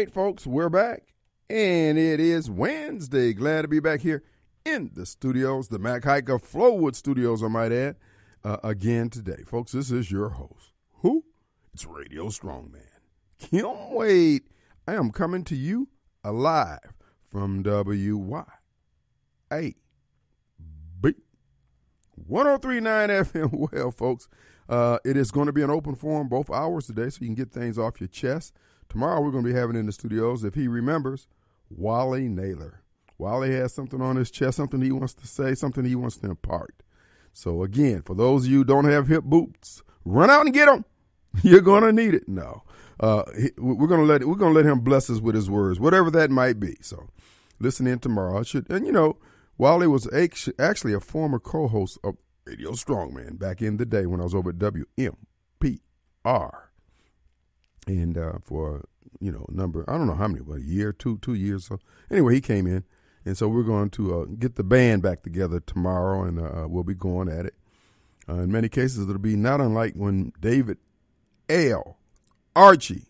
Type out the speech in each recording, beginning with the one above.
right, folks, we're back. And it is Wednesday. Glad to be back here in the studios, the Mac Haik of Flowood Studios, I might add, uh, again today. Folks, this is your host. Who? It's Radio Strongman. Kim Wade. I am coming to you alive from WYAB 1039 FM. Well, folks, uh, it is going to be an open forum both hours today so you can get things off your chest. Tomorrow we're going to be having in the studios, if he remembers, Wally Naylor. Wally has something on his chest, something he wants to say, something he wants to impart. So again, for those of you who don't have hip boots, run out and get them. You're going to need it. No, uh, we're going to let we're going to let him bless us with his words, whatever that might be. So listen in tomorrow. Should and you know, Wally was actually a former co-host of Radio Strongman back in the day when I was over at WMPR, and uh, for you know number I don't know how many, but a year, two, two years. So anyway, he came in, and so we're going to uh, get the band back together tomorrow, and uh, we'll be going at it. Uh, in many cases, it'll be not unlike when David L. Archie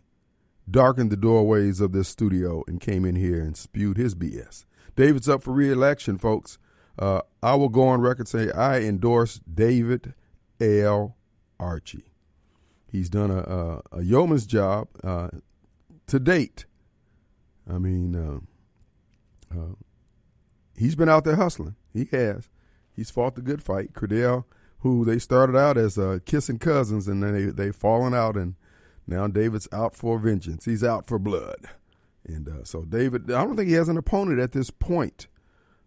darkened the doorways of this studio and came in here and spewed his BS. David's up for reelection, folks. Uh, I will go on record saying I endorse David L. Archie. He's done a, a, a yeoman's job uh, to date. I mean, uh, uh, he's been out there hustling. He has. He's fought the good fight. Credell, who they started out as uh, kissing cousins, and then they they fallen out, and now David's out for vengeance. He's out for blood, and uh, so David. I don't think he has an opponent at this point.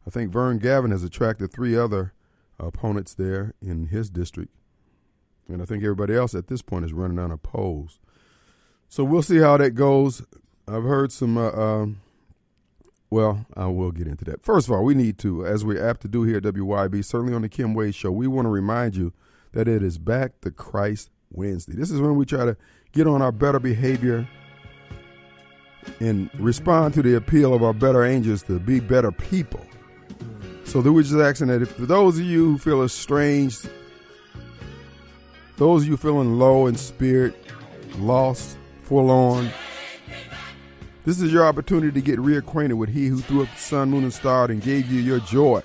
I think Vern Gavin has attracted three other opponents there in his district. And I think everybody else at this point is running unopposed. So we'll see how that goes. I've heard some, uh, um, well, I will get into that. First of all, we need to, as we're apt to do here at WYB, certainly on the Kim Wade Show, we want to remind you that it is Back to Christ Wednesday. This is when we try to get on our better behavior and respond to the appeal of our better angels to be better people. So were just asking that if for those of you who feel estranged, those of you feeling low in spirit, lost, forlorn, this is your opportunity to get reacquainted with He who threw up the sun, moon, and stars and gave you your joy.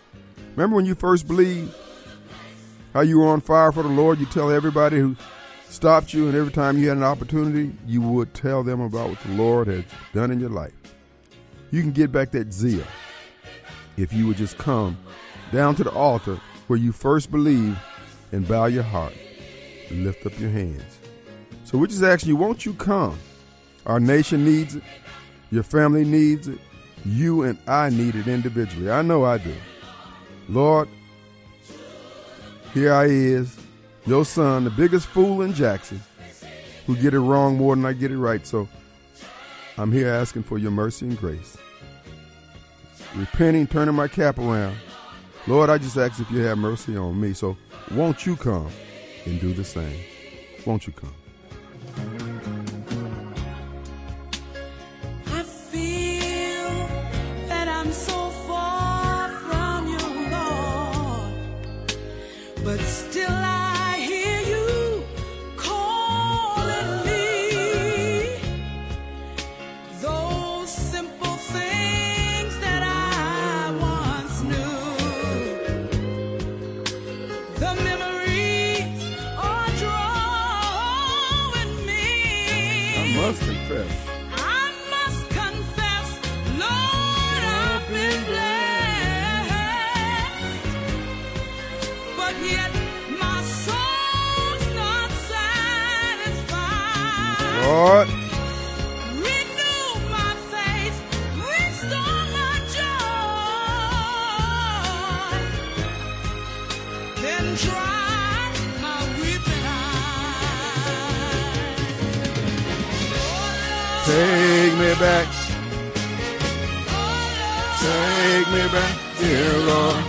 Remember when you first believed how you were on fire for the Lord? You tell everybody who stopped you, and every time you had an opportunity, you would tell them about what the Lord had done in your life. You can get back that zeal if you would just come down to the altar where you first believed and bow your heart lift up your hands. So we're just asking you, won't you come? Our nation needs it. Your family needs it. You and I need it individually. I know I do. Lord, here I is, your son, the biggest fool in Jackson, who get it wrong more than I get it right. So I'm here asking for your mercy and grace repenting, turning my cap around. Lord, I just ask if you have mercy on me. So won't you come and do the same? Won't you come? but still Lord. Take me back. Take me back, dear Lord.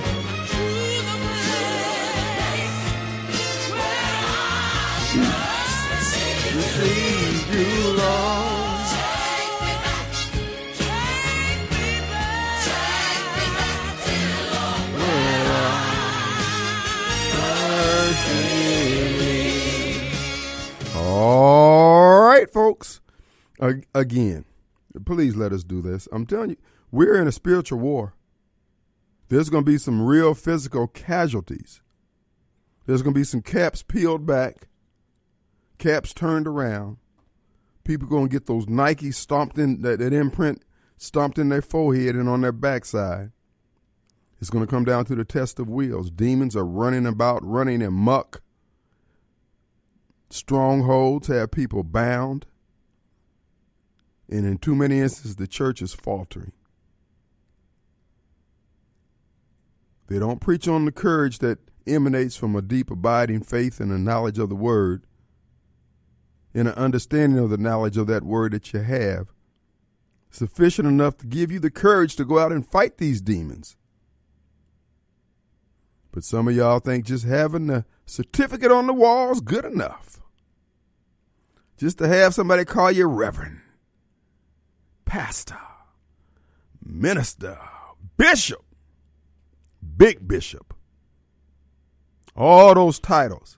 Folks. again, please let us do this. I'm telling you, we're in a spiritual war. There's going to be some real physical casualties. There's going to be some caps peeled back, caps turned around. People going to get those Nike stomped in, that, that imprint stomped in their forehead and on their backside. It's going to come down to the test of wheels. Demons are running about, running amok. Strongholds have people bound. And in too many instances, the church is faltering. They don't preach on the courage that emanates from a deep, abiding faith and a knowledge of the word, and an understanding of the knowledge of that word that you have, sufficient enough to give you the courage to go out and fight these demons. But some of y'all think just having the certificate on the wall is good enough. Just to have somebody call you reverend, pastor, minister, bishop, big bishop, all those titles.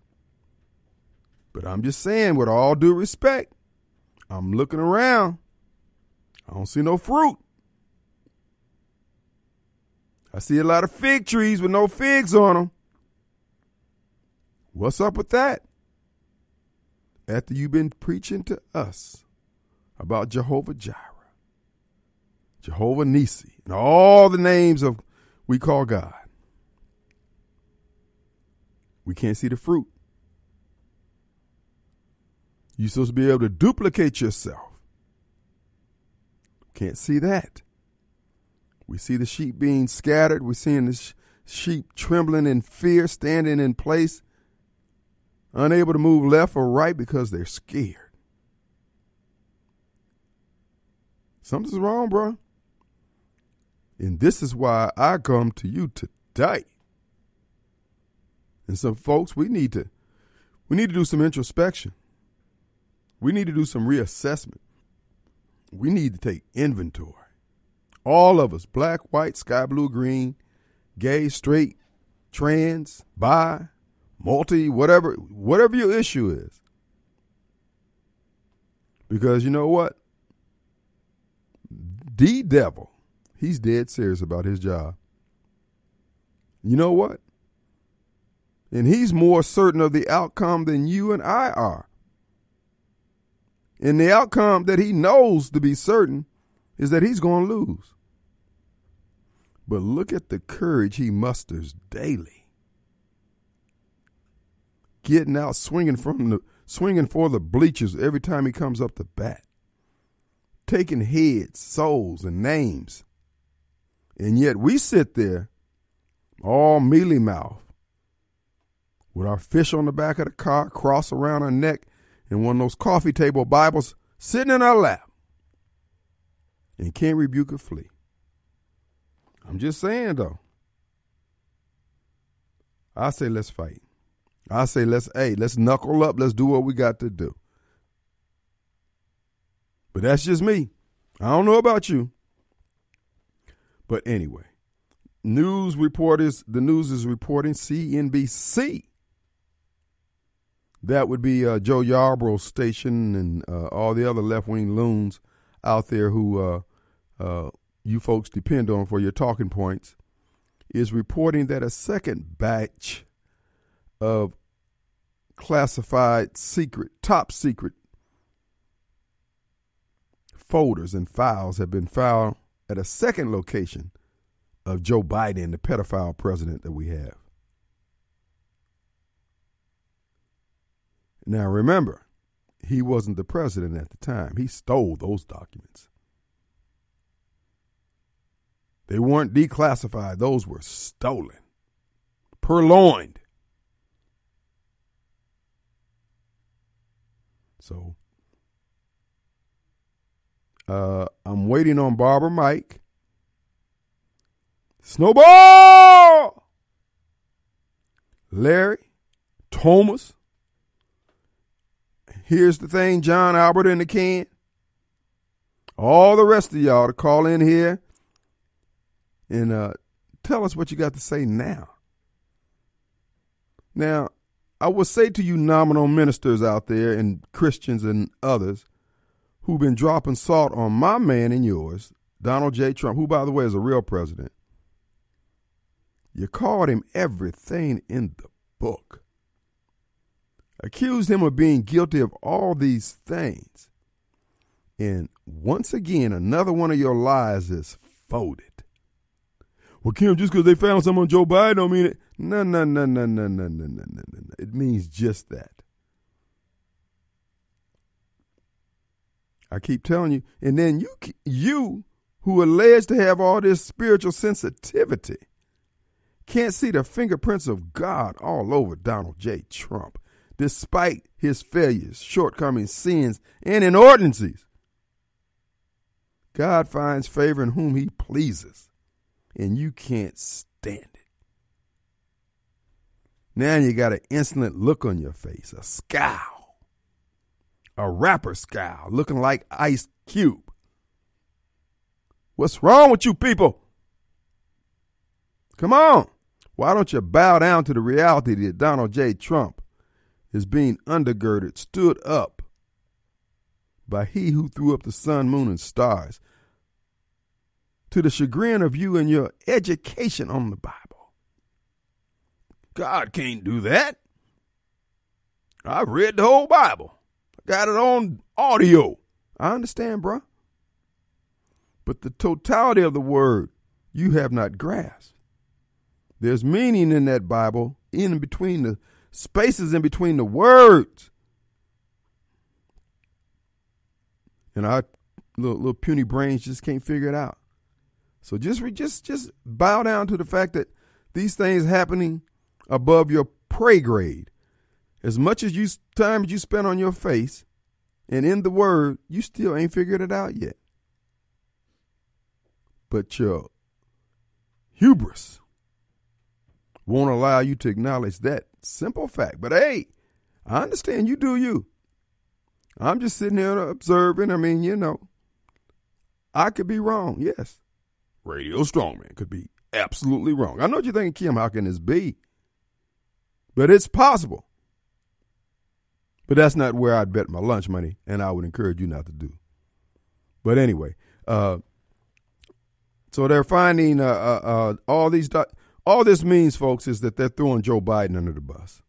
But I'm just saying, with all due respect, I'm looking around. I don't see no fruit. I see a lot of fig trees with no figs on them. What's up with that? After you've been preaching to us about Jehovah Jireh, Jehovah Nisi, and all the names of we call God, we can't see the fruit. You're supposed to be able to duplicate yourself. Can't see that. We see the sheep being scattered. We're seeing the sh- sheep trembling in fear, standing in place, unable to move left or right because they're scared. Something's wrong, bro. And this is why I come to you today. And some folks, we need to we need to do some introspection. We need to do some reassessment. We need to take inventory. All of us, black, white, sky blue, green, gay, straight, trans, bi, multi, whatever, whatever your issue is. Because you know what? The devil, he's dead serious about his job. You know what? And he's more certain of the outcome than you and I are. And the outcome that he knows to be certain is that he's going to lose. But look at the courage he musters daily. Getting out, swinging from the swinging for the bleachers every time he comes up to bat. Taking heads, souls, and names. And yet we sit there, all mealy mouth, with our fish on the back of the car, cross around our neck, and one of those coffee table Bibles sitting in our lap and can't rebuke a flea. I'm just saying though. I say let's fight. I say let's hey, let's knuckle up, let's do what we got to do. But that's just me. I don't know about you. But anyway, news reporters, the news is reporting CNBC. That would be uh, Joe Scarborough's station and uh, all the other left wing loons out there who uh, uh, you folks depend on for your talking points, is reporting that a second batch of classified secret, top secret folders and files have been found at a second location of Joe Biden, the pedophile president that we have. Now remember, he wasn't the president at the time. He stole those documents. They weren't declassified, those were stolen, purloined. So uh, I'm waiting on Barbara Mike. Snowball! Larry, Thomas. Here's the thing, John Albert in the can. All the rest of y'all to call in here and uh, tell us what you got to say now. Now, I will say to you, nominal ministers out there and Christians and others, who've been dropping salt on my man and yours, Donald J. Trump, who, by the way, is a real president. You called him everything in the book. Accused him of being guilty of all these things. And once again, another one of your lies is folded. Well, Kim, just because they found something on Joe Biden don't mean it. No, no, no, no, no, no, no, no, no, no. It means just that. I keep telling you. And then you, you who alleged to have all this spiritual sensitivity, can't see the fingerprints of God all over Donald J. Trump, despite his failures, shortcomings, sins, and inordinancies. God finds favor in whom he pleases, and you can't stand it. Now you got an insolent look on your face, a scowl, a rapper scowl, looking like Ice Cube. What's wrong with you people? Come on. Why don't you bow down to the reality that Donald J. Trump is being undergirded, stood up by he who threw up the sun, moon, and stars, to the chagrin of you and your education on the Bible? God can't do that. I've read the whole Bible. I got it on audio. I understand, bruh. But the totality of the word you have not grasped. There's meaning in that Bible, in between the spaces in between the words. And our little, little puny brains just can't figure it out. So just just just bow down to the fact that these things happening above your pray grade. As much as you time you spend on your face and in the word, you still ain't figured it out yet. But your hubris won't allow you to acknowledge that simple fact. But hey, I understand you do you. I'm just sitting here observing. I mean, you know, I could be wrong. Yes. Radio Strongman could be absolutely wrong. I know what you're thinking, Kim. How can this be? But it's possible. But that's not where I'd bet my lunch money, and I would encourage you not to do. But anyway, uh, so they're finding uh, uh, uh all these. all this means, folks, is that they're throwing Joe Biden under the bus.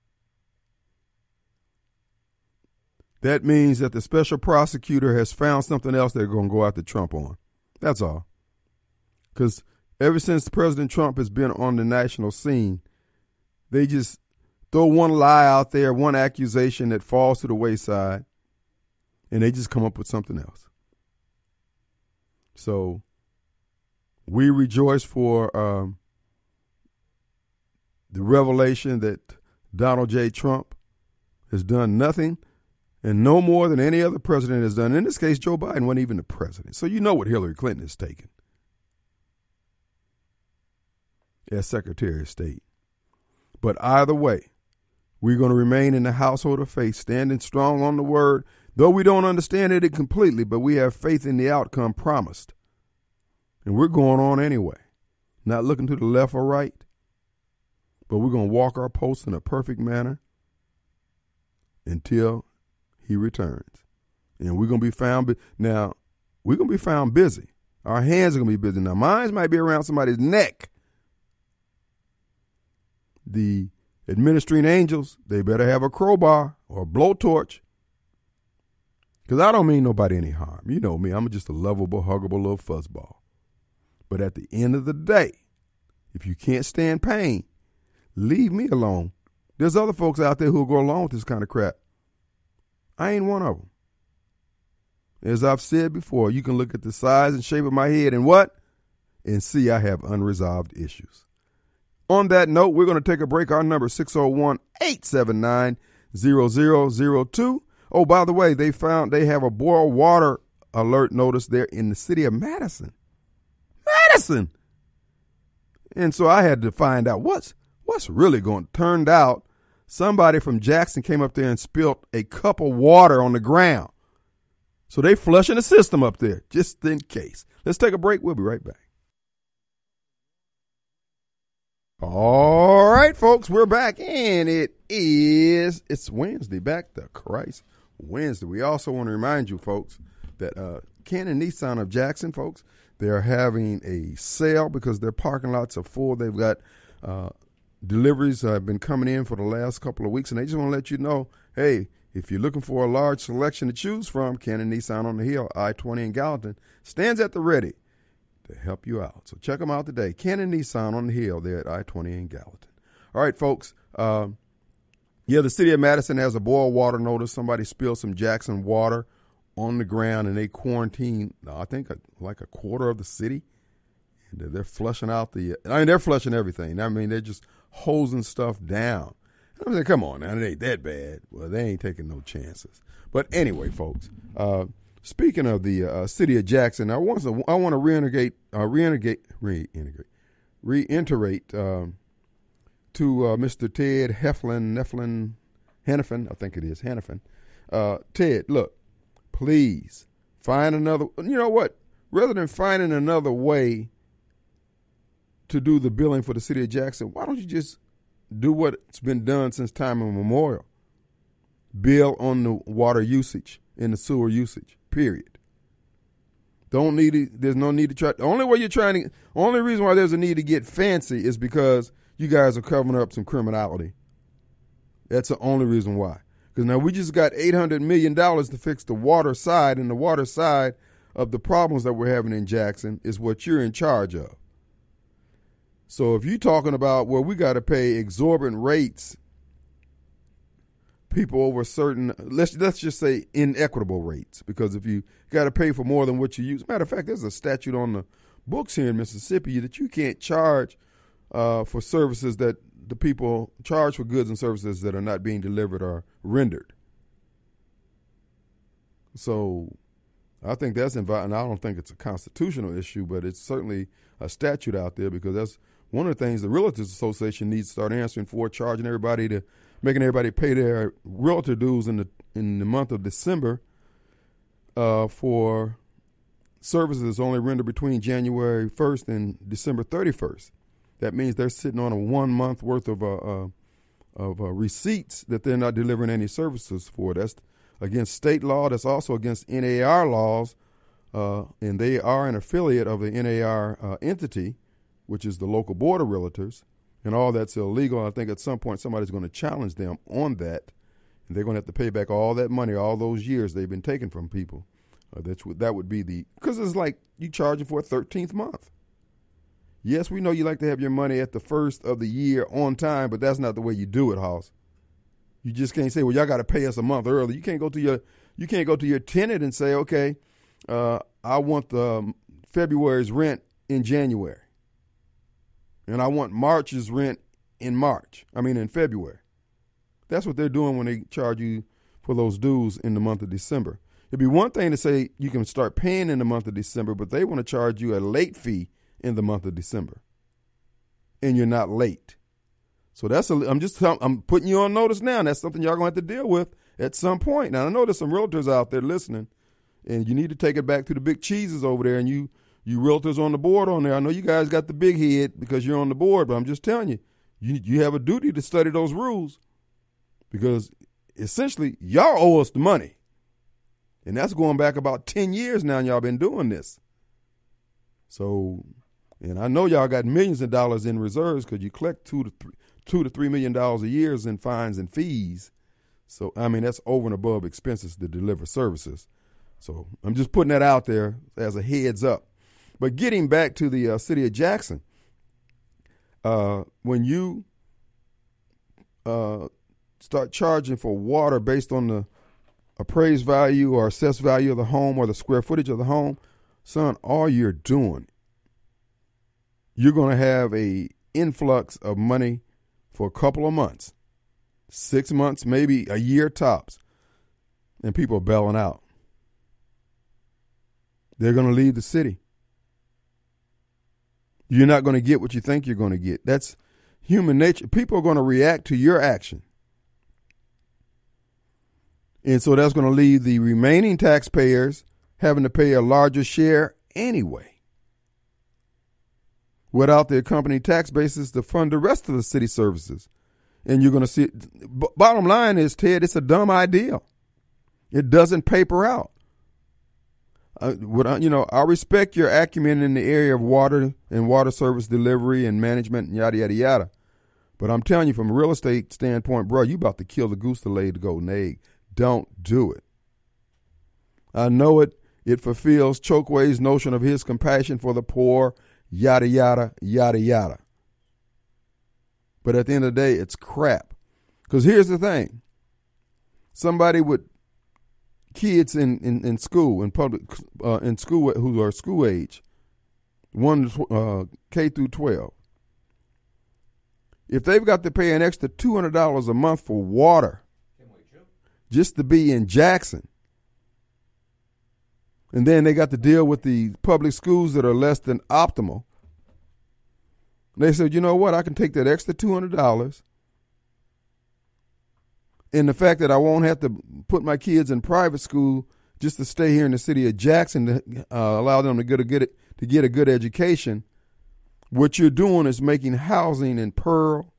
That means that the special prosecutor has found something else they're going to go after Trump on. That's all. Because ever since President Trump has been on the national scene, they just throw one lie out there, one accusation that falls to the wayside, and they just come up with something else. So we rejoice for um, the revelation that Donald J. Trump has done nothing and no more than any other president has done. In this case, Joe Biden wasn't even the president. So you know what Hillary Clinton has taken as Secretary of State. But either way, we're going to remain in the household of faith, standing strong on the word, though we don't understand it completely, but we have faith in the outcome promised. And we're going on anyway, not looking to the left or right, but we're going to walk our post in a perfect manner until he returns. And we're going to be found, now, we're going to be found busy. Our hands are going to be busy. Now, mine might be around somebody's neck. The administering angels, they better have a crowbar or a blowtorch. Because I don't mean nobody any harm. You know me, I'm just a lovable, huggable little fuzzball. But at the end of the day, if you can't stand pain, leave me alone. There's other folks out there who'll go along with this kind of crap. I ain't one of them. As I've said before, you can look at the size and shape of my head and what? And see I have unresolved issues. On that note, we're going to take a break. Our number 601 879 0002. Oh, by the way, they found they have a boil water alert notice there in the city of Madison. Madison. And so I had to find out what's what's really going. Turned out somebody from Jackson came up there and spilled a cup of water on the ground. So they flushing the system up there just in case. Let's take a break. We'll be right back. All right, folks, we're back, and it is it's Wednesday. Back to Christ Wednesday. We also want to remind you, folks, that uh, Cannon Nissan of Jackson, folks, they are having a sale because their parking lots are full. They've got uh, deliveries have been coming in for the last couple of weeks, and they just want to let you know, hey, if you're looking for a large selection to choose from, Cannon Nissan on the Hill, I-20 in Gallatin, stands at the ready to help you out. So check them out today. Cannon Nissan on the Hill there at I-20 in Gallatin. All right, folks. Um, yeah, the city of Madison has a boil water notice. Somebody spilled some Jackson water on the ground, and they quarantined. I think a, like a quarter of the city. And they're flushing out the. I mean, they're flushing everything. I mean, they're just hosing stuff down. I'm mean, come on now, it ain't that bad. Well, they ain't taking no chances. But anyway, folks. Uh, speaking of the uh, city of Jackson, I want to I want to reintegrate uh, reintegrate reintegrate reiterate um, to uh, Mr. Ted Heflin Neflin Henifin, I think it is Henifin. Uh, Ted, look, please find another. You know what? Rather than finding another way to do the billing for the city of Jackson, why don't you just do what's been done since time immemorial? Bill on the water usage and the sewer usage. Period. Don't need it. There's no need to try. The only way you're trying to. Only reason why there's a need to get fancy is because you guys are covering up some criminality. That's the only reason why. Because now we just got $800 million to fix the water side, and the water side of the problems that we're having in Jackson is what you're in charge of. So if you're talking about, well, we got to pay exorbitant rates, people over certain, let's let's just say inequitable rates, because if you got to pay for more than what you use, matter of fact, there's a statute on the books here in Mississippi that you can't charge uh, for services that the people charge for goods and services that are not being delivered or rendered. So I think that's inviting. I don't think it's a constitutional issue, but it's certainly a statute out there because that's one of the things the Realtors Association needs to start answering for, charging everybody to making everybody pay their realtor dues in the in the month of December uh, for services only rendered between January 1st and December 31st. That means they're sitting on a one month worth of uh, uh, of uh, receipts that they're not delivering any services for. That's against state law. That's also against NAR laws, uh, and they are an affiliate of the NAR uh, entity, which is the local board of realtors, and all that's illegal. I think at some point somebody's going to challenge them on that, and they're going to have to pay back all that money, all those years they've been taken from people. Uh, that's that would be the because it's like you charging for a thirteenth month. Yes, we know you like to have your money at the first of the year on time, but that's not the way you do it, Hoss. You just can't say, "Well, y'all got to pay us a month early." You can't go to your you can't go to your tenant and say, "Okay, uh, I want the um, February's rent in January, and I want March's rent in March. I mean, in February." That's what they're doing when they charge you for those dues in the month of December. It'd be one thing to say you can start paying in the month of December, but they want to charge you a late fee in the month of December, and you're not late. So that's a, I'm just I'm putting you on notice now. And that's something y'all gonna have to deal with at some point. Now I know there's some realtors out there listening, and you need to take it back to the big cheeses over there. And you you realtors on the board on there. I know you guys got the big head because you're on the board, but I'm just telling you, you you have a duty to study those rules because essentially y'all owe us the money, and that's going back about ten years now. Y'all been doing this. So and I know y'all got millions of dollars in reserves because you collect two to three, two to three million dollars a year in fines and fees. So I mean that's over and above expenses to deliver services. So I'm just putting that out there as a heads up. But getting back to the uh, city of Jackson, uh, when you uh, start charging for water based on the appraised value or assessed value of the home or the square footage of the home, son, all you're doing you're going to have a influx of money for a couple of months, six months, maybe a year tops, and people are bailing out. They're going to leave the city. You're not going to get what you think you're going to get. That's human nature. People are going to react to your action. And so that's going to leave the remaining taxpayers having to pay a larger share anyway without the accompanying tax basis to fund the rest of the city services. And you're going to see, bottom line is, Ted, it's a dumb idea. It doesn't paper out. Uh, I, you know, I respect your acumen in the area of water and water service delivery and management and yada yada yada. But I'm telling you, from a real estate standpoint, bro, you about to kill the goose to lay the golden egg. Don't do it. I know it. It fulfills Chokwe's notion of his compassion for the poor, yada yada yada yada. But at the end of the day, it's crap. Because here's the thing: somebody with kids in, in, in school in public uh, in school who are school age, one uh, K through twelve. If they've got to pay an extra two hundred dollars a month for water, just to be in Jackson, and then they got to deal with the public schools that are less than optimal. They said, you know what? I can take that extra two hundred dollars and the fact that I won't have to put my kids in private school just to stay here in the city of Jackson to uh, allow them to get a good to get a good education. What you're doing is making housing in Pearl,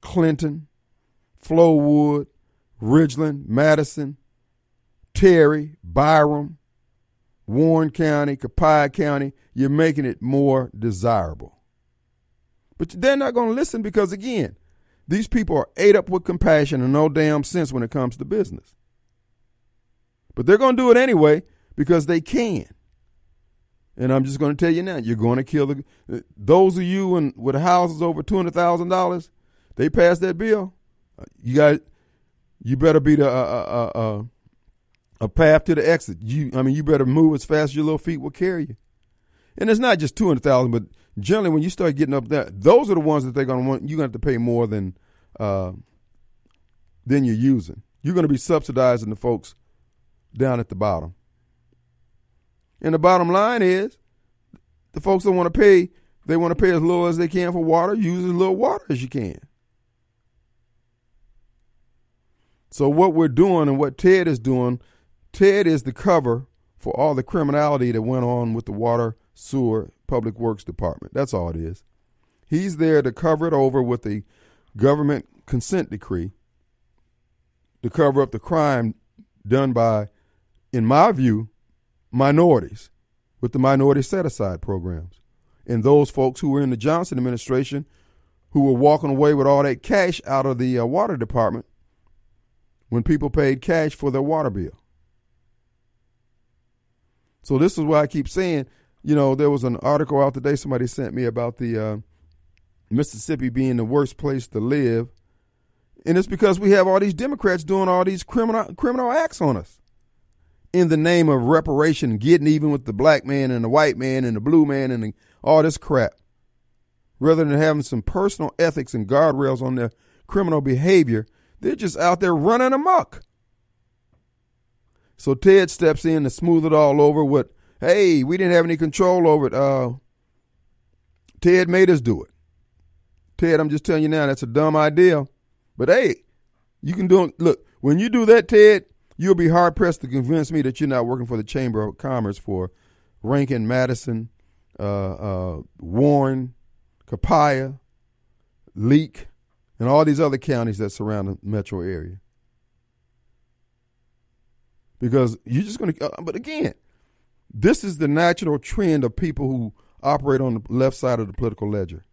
Clinton, Flowood, Ridgeland, Madison, Terry, Byram, Warren County, Copiah County. You're making it more desirable. But they're not going to listen because, again, these people are ate up with compassion and no damn sense when it comes to business. But they're going to do it anyway because they can. And I'm just going to tell you now, you're going to kill the those of you in, with houses over two hundred thousand dollars. They pass that bill. You got, you better be the uh, uh, uh, uh, a path to the exit. You, I mean, you better move as fast as your little feet will carry you. And it's not just two hundred thousand, but generally when you start getting up there, those are the ones that they're going to want. You're going to have to pay more than uh, than you're using. You're going to be subsidizing the folks down at the bottom. And the bottom line is, the folks that want to pay, they want to pay as little as they can for water. Use as little water as you can. So what we're doing and what Ted is doing, Ted is the cover for all the criminality that went on with the water, sewer, public works department. That's all it is. He's there to cover it over with a government consent decree to cover up the crime done by, in my view, minorities with the minority set aside programs. And those folks who were in the Johnson administration who were walking away with all that cash out of the uh, water department when people paid cash for their water bill. So this is why I keep saying, you know, there was an article out today somebody sent me about the uh, Mississippi being the worst place to live, and it's because we have all these Democrats doing all these criminal criminal acts on us in the name of reparation, getting even with the black man and the white man and the blue man and the, all this crap, rather than having some personal ethics and guardrails on their criminal behavior. They're just out there running amok. So Ted steps in to smooth it all over with, hey, we didn't have any control over it. Uh, Ted made us do it. Ted, I'm just telling you now, that's a dumb idea. But hey, you can do it. Look, when you do that, Ted, you'll be hard pressed to convince me that you're not working for the Chamber of Commerce for Rankin, Madison, uh, uh, Warren, Copiah, Leake, and all these other counties that surround the metro area. Because you're just going to, uh, but again, this is the natural trend of people who operate on the left side of the political ledger.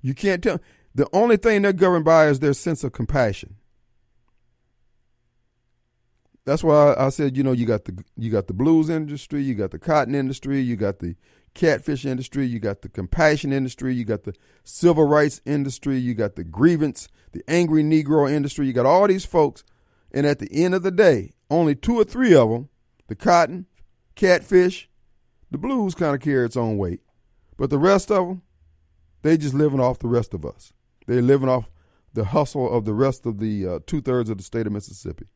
You can't tell. The only thing they're governed by is their sense of compassion. That's why I said, you know, you got the you got the blues industry, you got the cotton industry, you got the catfish industry, you got the compassion industry, you got the civil rights industry, you got the grievance, the angry Negro industry, you got all these folks, and at the end of the day, only two or three of them, the cotton, catfish, the blues kind of carry its own weight, but the rest of them, they just living off the rest of us. They're living off the hustle of the rest of the uh, two thirds of the state of Mississippi.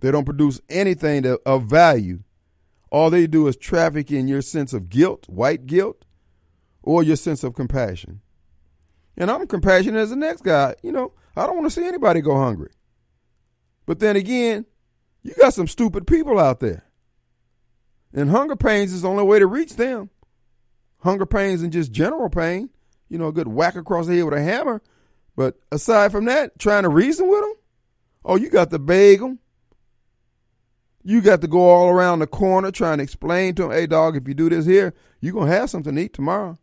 They don't produce anything that, of value. All they do is traffic in your sense of guilt, white guilt, or your sense of compassion. And I'm compassionate as the next guy. You know, I don't want to see anybody go hungry. But then again, you got some stupid people out there. And hunger pains is the only way to reach them. Hunger pains and just general pain, you know, a good whack across the head with a hammer. But aside from that, trying to reason with them, oh, you got to beg them, You got to go all around the corner trying to explain to them, hey, dog, if you do this here, you're going to have something to eat tomorrow.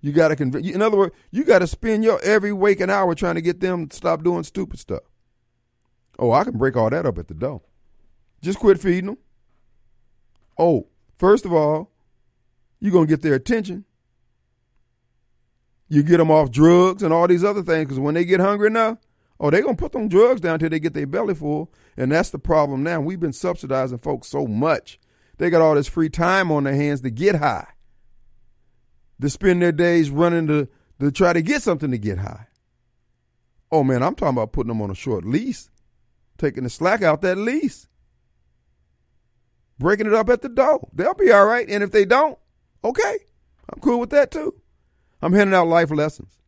You got to convince, in other words, you got to spend your every waking hour trying to get them to stop doing stupid stuff. Oh, I can break all that up at the door. Just quit feeding them. Oh, first of all, you're going to get their attention. You get them off drugs and all these other things because when they get hungry enough, oh, they're going to put them drugs down until they get their belly full. And that's the problem now. We've been subsidizing folks so much. They got all this free time on their hands to get high, to spend their days running to, to try to get something to get high. Oh, man, I'm talking about putting them on a short lease, taking the slack out that lease, breaking it up at the door. They'll be all right. And if they don't, okay, I'm cool with that too. I'm handing out life lessons.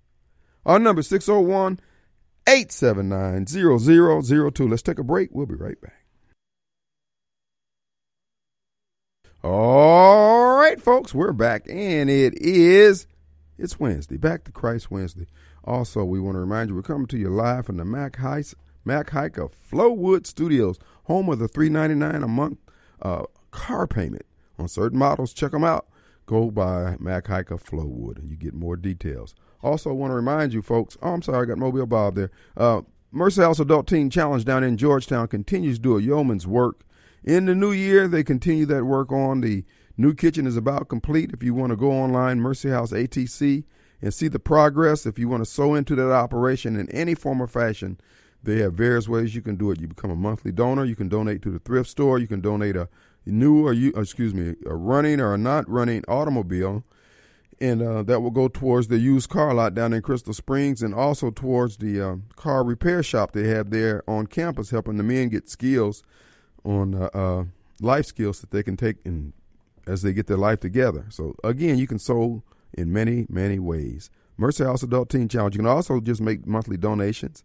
Our number 601 879 0002. Let's take a break. We'll be right back. All right, folks, we're back, and it is it's Wednesday, Back to Christ Wednesday. Also, we want to remind you we're coming to you live from the Mac Heist, Mac Haik of Flowood Studios, home of the three ninety nine a month uh, car payment on certain models. Check them out. Go by Mac Haik of Flowood, and you get more details. Also, want to remind you, folks. Oh, I'm sorry, I got Mobile Bob there. Uh, Mercy House Adult Teen Challenge down in Georgetown continues to do a yeoman's work. In the new year, they continue that work on. The new kitchen is about complete. If you want to go online, Mercy House ATC, and see the progress, if you want to sew into that operation in any form or fashion, they have various ways you can do it. You become a monthly donor. You can donate to the thrift store. You can donate a new or you excuse me a running or a not running automobile and uh, that will go towards the used car lot down in Crystal Springs, and also towards the uh, car repair shop they have there on campus, helping the men get skills on uh, uh life skills that they can take in as they get their life together. So again, you can sow in many many ways. Mercy House Adult Teen Challenge. You can also just make monthly donations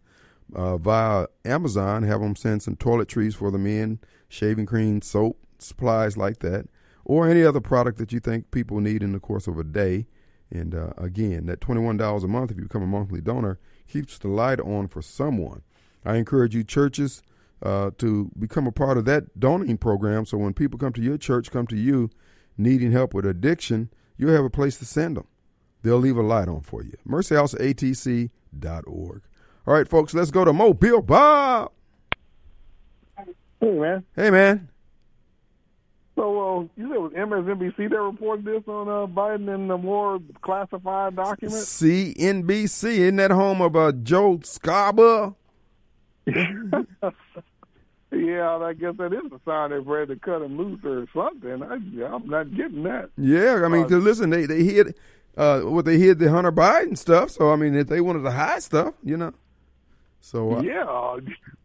uh, via Amazon. Have them send some toiletries for the men, shaving cream, soap, supplies like that or any other product that you think people need in the course of a day. And uh, again, that $21 a month, if you become a monthly donor, keeps the light on for someone. I encourage you, churches, uh, to become a part of that donating program. So when people come to your church, come to you needing help with addiction, you'll have a place to send them. They'll leave a light on for you. MercyHouseATC.org. All right, folks, let's go to Mobile Bob. Hey, man. Hey, man. So uh, you said it was MSNBC that reported this on uh, Biden and the more classified documents? CNBC, isn't that home of uh, Joe Scarborough? yeah, I guess that is a sign they're ready to cut him loose or something. I, I'm not getting that. Yeah, I mean, cause listen, they they hid uh, what they hid the Hunter Biden stuff. So I mean, if they wanted to hide stuff, you know. So uh, yeah,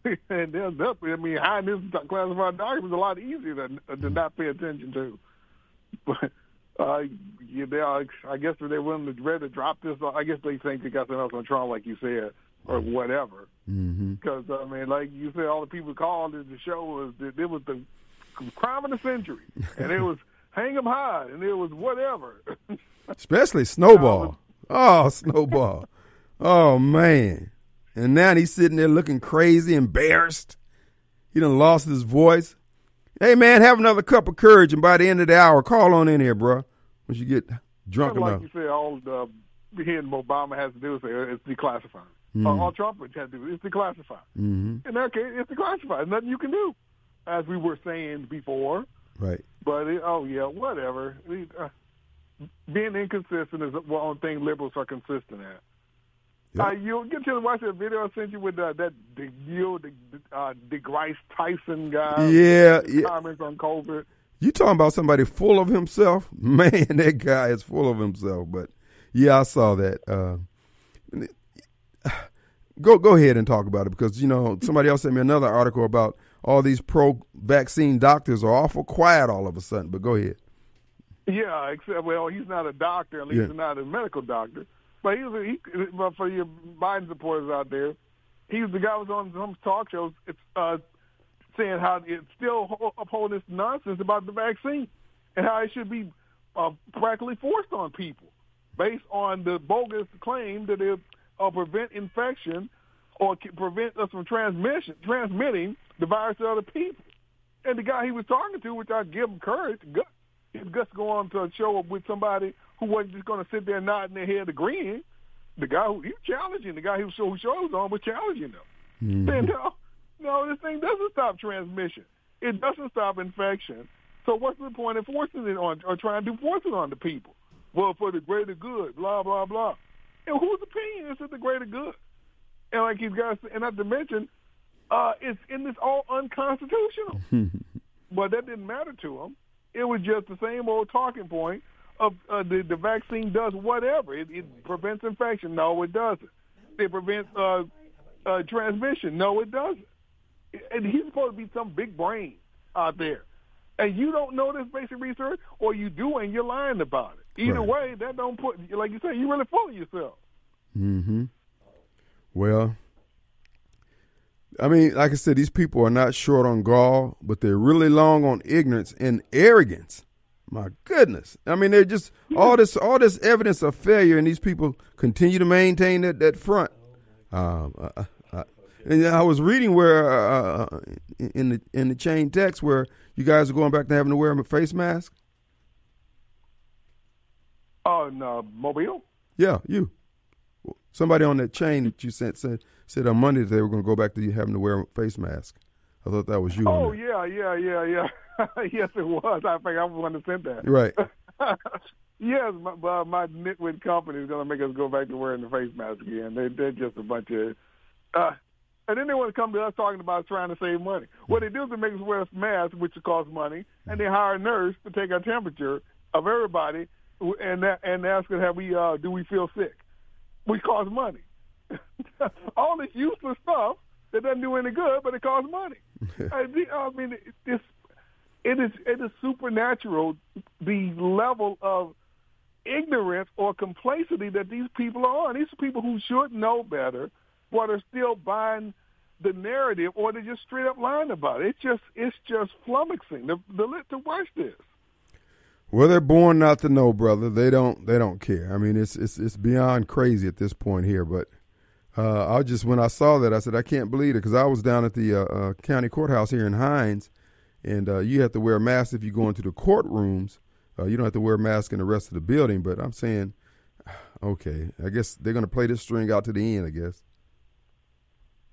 and they'll, they'll, I mean, hiding this classified document is a lot easier than to not pay attention to. But uh, yeah, they are, I guess if they're willing to ready to drop this, I guess they think they got something else on trial, like you said, or whatever. Because mm-hmm. I mean, like you said, all the people called the show was that it was the crime of the century, and it was hang 'em high, and it was whatever. Especially Snowball. Oh, Snowball. Oh man. And now he's sitting there looking crazy, embarrassed. He done lost his voice. Hey, man, have another cup of courage, and by the end of the hour, call on in here, bro. Once you get drunk like enough. you said, all the hearing Obama has to do is say it's declassified. Mhm. Uh, all Trump has to do is declassified. Mm-hmm. In that case, it's declassified. There's nothing you can do, as we were saying before. Right. But it, oh yeah, whatever. Uh, being inconsistent is the one thing liberals are consistent at. Yep. Uh, you get to watch that video I sent you with uh, that the Neil De, uh, DeGrasse Tyson guy. Yeah, yeah. Comments on COVID. You talking about somebody full of himself? Man, that guy is full of himself. But yeah, I saw that. Uh, go go ahead and talk about it because you know somebody else sent me another article about all these pro-vaccine doctors are awful quiet all of a sudden. But go ahead. Yeah, except well, he's not a doctor, at least Yeah. he's not a medical doctor. But he was a, he. But for your Biden supporters out there, he was the guy who was on some talk shows. Uh, saying how it's still ho- upholding this nonsense about the vaccine and how it should be uh, practically forced on people based on the bogus claim that it uh, prevent infection or prevent us from transmission transmitting the virus to other people. And the guy he was talking to, which I give him courage, gut, his guts go on to a show up with somebody who wasn't just going to sit there nodding their head agreeing. The guy who he was challenging, the guy who show who shows on was challenging them. Mhm. Saying, no, no, this thing doesn't stop transmission. It doesn't stop infection. So what's the point of forcing it on or trying to force it on the people? Well, for the greater good, blah blah blah. And whose opinion is it the greater good? And like these guys, and not to mention, uh, it's in this all unconstitutional. but that didn't matter to them. It was just the same old talking point of uh, the the vaccine does whatever. It, it prevents infection. No, it doesn't. It prevents uh, uh, transmission. No, it doesn't. And he's supposed to be some big brain out there, and you don't know this basic research, or you do, and you're lying about it. Either Right. way, that don't put like you say, you really of yourself. hmm Well, I mean, like I said, these people are not short on gall, but they're really long on ignorance and arrogance. My goodness! I mean, they're just all this all this evidence of failure, and these people continue to maintain that that front. Um, uh, uh, and I was reading where uh, uh, in the in the chain text where you guys are going back to having to wear a face mask. Oh no, Mobile. Yeah, you. Somebody on that chain that you sent said said on Monday that they were going to go back to you having to wear a face mask. I thought that was you. Oh yeah, yeah, yeah, yeah. yes, it was. I think I was the one that sent that. right. yes, my, uh, my nitwit company is going to make us go back to wearing the face mask again. They, they're just a bunch of. Uh, and then they want to come to us talking about trying to save money. What they do is they make us wear a mask, which costs money, and they hire a nurse to take our temperature of everybody, and that, and ask us, have we, uh, do we feel sick? Which costs money. All this useless stuff that doesn't do any good, but it costs money. I I mean, it's it is it is supernatural the level of ignorance or complacency that these people are on. These are people who should know better, but are still buying the narrative, or they're just straight up lying about it. It's just it's just flummoxing the the to watch this. Well, they're born not to know, brother. They don't. They don't care. I mean, it's it's it's beyond crazy at this point here. But uh, I just when I saw that, I said I can't believe it because I was down at the uh, uh, county courthouse here in Hinds, and uh, you have to wear a mask if you go into the courtrooms. Uh, you don't have to wear a mask in the rest of the building. But I'm saying, okay, I guess they're going to play this string out to the end. I guess.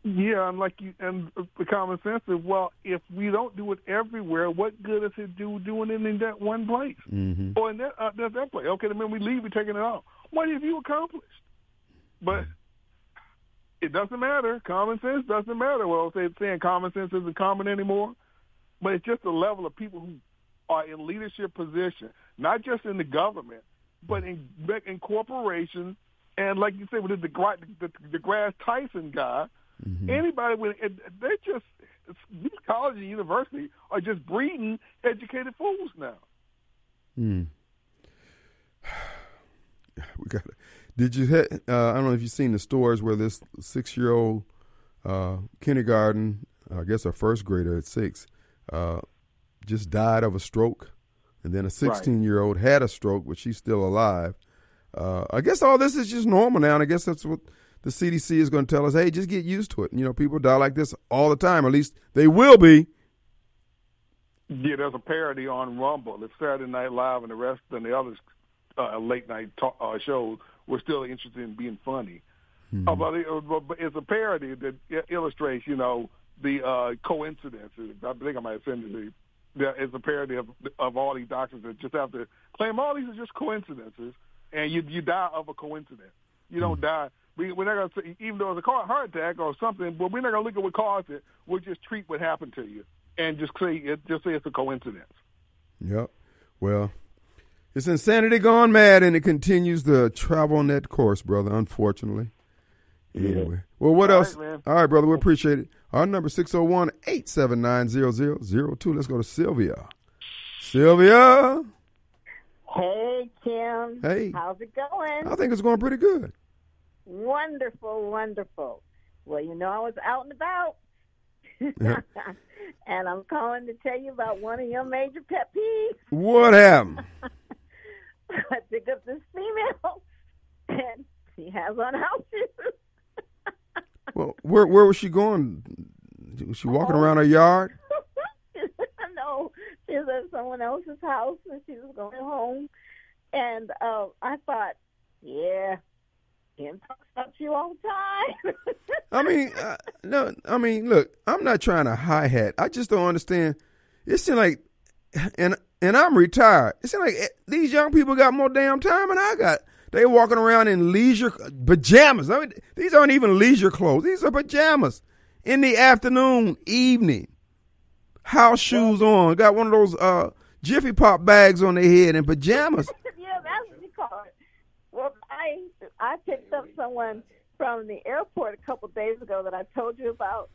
Yeah, and like you, and the common sense is, well, if we don't do it everywhere, what good is it do doing it in that one place Mm-hmm. or in that uh, that, that place? Okay, then when we leave, we're taking it off. What have you accomplished? But it doesn't matter. Common sense doesn't matter. Well, say saying common sense isn't common anymore, but it's just the level of people who are in leadership position, not just in the government, but in in corporations, and like you said, with the the, the DeGrasse Tyson guy. Anybody with it- they just these colleges and universities are just breeding educated fools now. Hmm. We got. It. Did you? hit- Uh, I don't know if you've seen the stories where this six-year-old uh, kindergarten, I guess a first grader at six, uh, just died of a stroke, and then a sixteen-year-old had a stroke, but she's still alive. Uh, I guess all this is just normal now, and I guess that's what the CDC is going to tell us. Hey, just get used to it. You know, people die like this all the time. At least they will be. Yeah, there's a parody on Rumble. It's Saturday Night Live, and the rest and the other uh, late night talk, uh, shows were still interested in being funny. Uh, but, it, but it's a parody that illustrates, you know, the uh, coincidences. I think I might have sent it. There is a parody of of all these doctors that just have to claim all these are just coincidences, and you you die of a coincidence. You don't die. We, we're not going to even though it's a car, heart attack or something, but we're not going to look at what caused it. We'll just treat what happened to you and just say it, just say it's a coincidence. Yep. Well, it's insanity gone mad, and it continues to travel on that course, brother. Unfortunately. Anyway. Well, what All else? right, man. All right, brother. We appreciate it. Our number 601-879-0002. Let's go to Sylvia. Sylvia. Hey, Kim. Hey. How's it going? I think it's going pretty good. Wonderful, wonderful. Well, you know, I was out and about. and I'm calling to tell you about one of your major pet peeves. What happened? I picked up this female, and she has on house shoes. Well, where where was she going? Was she walking around her yard? No, she was at someone else's house and she was going home. And uh, I thought, yeah, Kim talks about you all the time. I mean, uh, no, I mean, look, I'm not trying to hi hat. I just don't understand. It seems like, and and I'm retired. It seems like eh, these young people got more damn time than I got. They walking around in leisure pajamas. I mean, these aren't even leisure clothes. These are pajamas in the afternoon, evening. House shoes on. Got one of those uh, Jiffy Pop bags on their head and pajamas. yeah, that's what you call it. Well, I I picked up someone from the airport a couple days ago that I told you about.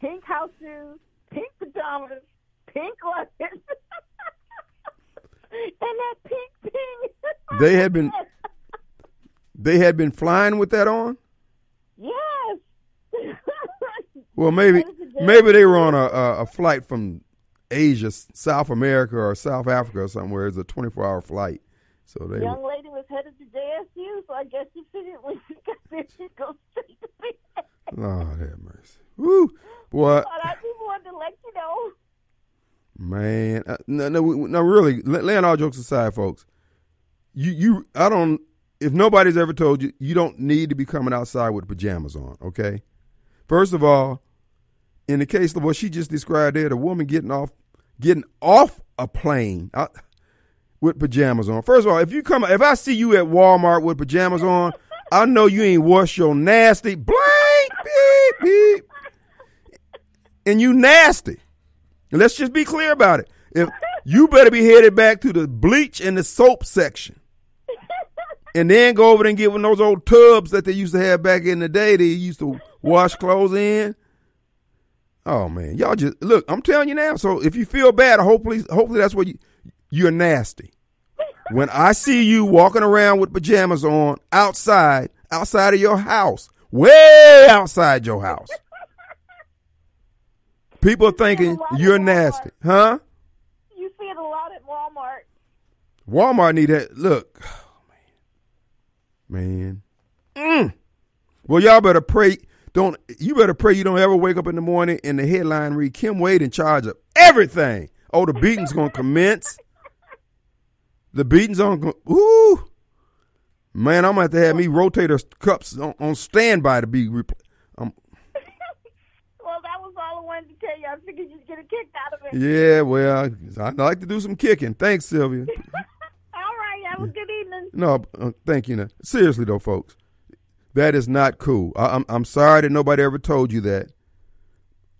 Pink house shoes, pink pajamas, pink luggage, and that pink ping. They had been they had been flying with that on. Yes. Well, maybe maybe they were on a, a, a flight from Asia, South America, or South Africa or somewhere. It's a 24 hour flight. So they. Young lady was headed to JSU, so I guess she figured when she got there, she'd go straight to bed. Lord have mercy. Woo, boy. But I just wanted to let you know. Man, uh, no, no, no, really. Laying all jokes aside, folks. You, you, I don't. If nobody's ever told you, you don't need to be coming outside with pajamas on. Okay. First of all, in the case of what she just described there, the woman getting off, getting off a plane uh, with pajamas on. First of all, if you come, if I see you at Walmart with pajamas on, I know you ain't washed your nasty blank beep beep, and you nasty. Let's just be clear about it. If you better be headed back to the bleach and the soap section. And then go over there and get one of those old tubs that they used to have back in the day. They used to wash clothes in. Oh man, y'all just look. I'm telling you now. So if you feel bad, hopefully, hopefully that's what you you're nasty. When I see you walking around with pajamas on outside, outside of your house, way outside your house, people are thinking you're nasty, huh? You see it a lot at Walmart. Walmart need that. Look, man. Mm. Well, y'all better pray. Don't you better pray you don't ever wake up in the morning and the headline read Kim Wade in charge of everything. Oh, the beating's gonna commence. The beating's on. Ooh, man, I'm gonna have to have me rotator cups on, on standby to be. Repl- um, well, that was all I wanted to tell you. I figured you'd get a kick out of it. Yeah, well, I like to do some kicking. Thanks, Sylvia. all right, have a good. No, uh, thank you. Now. Seriously though, folks. That is not cool. I, I'm I'm sorry that nobody ever told you that.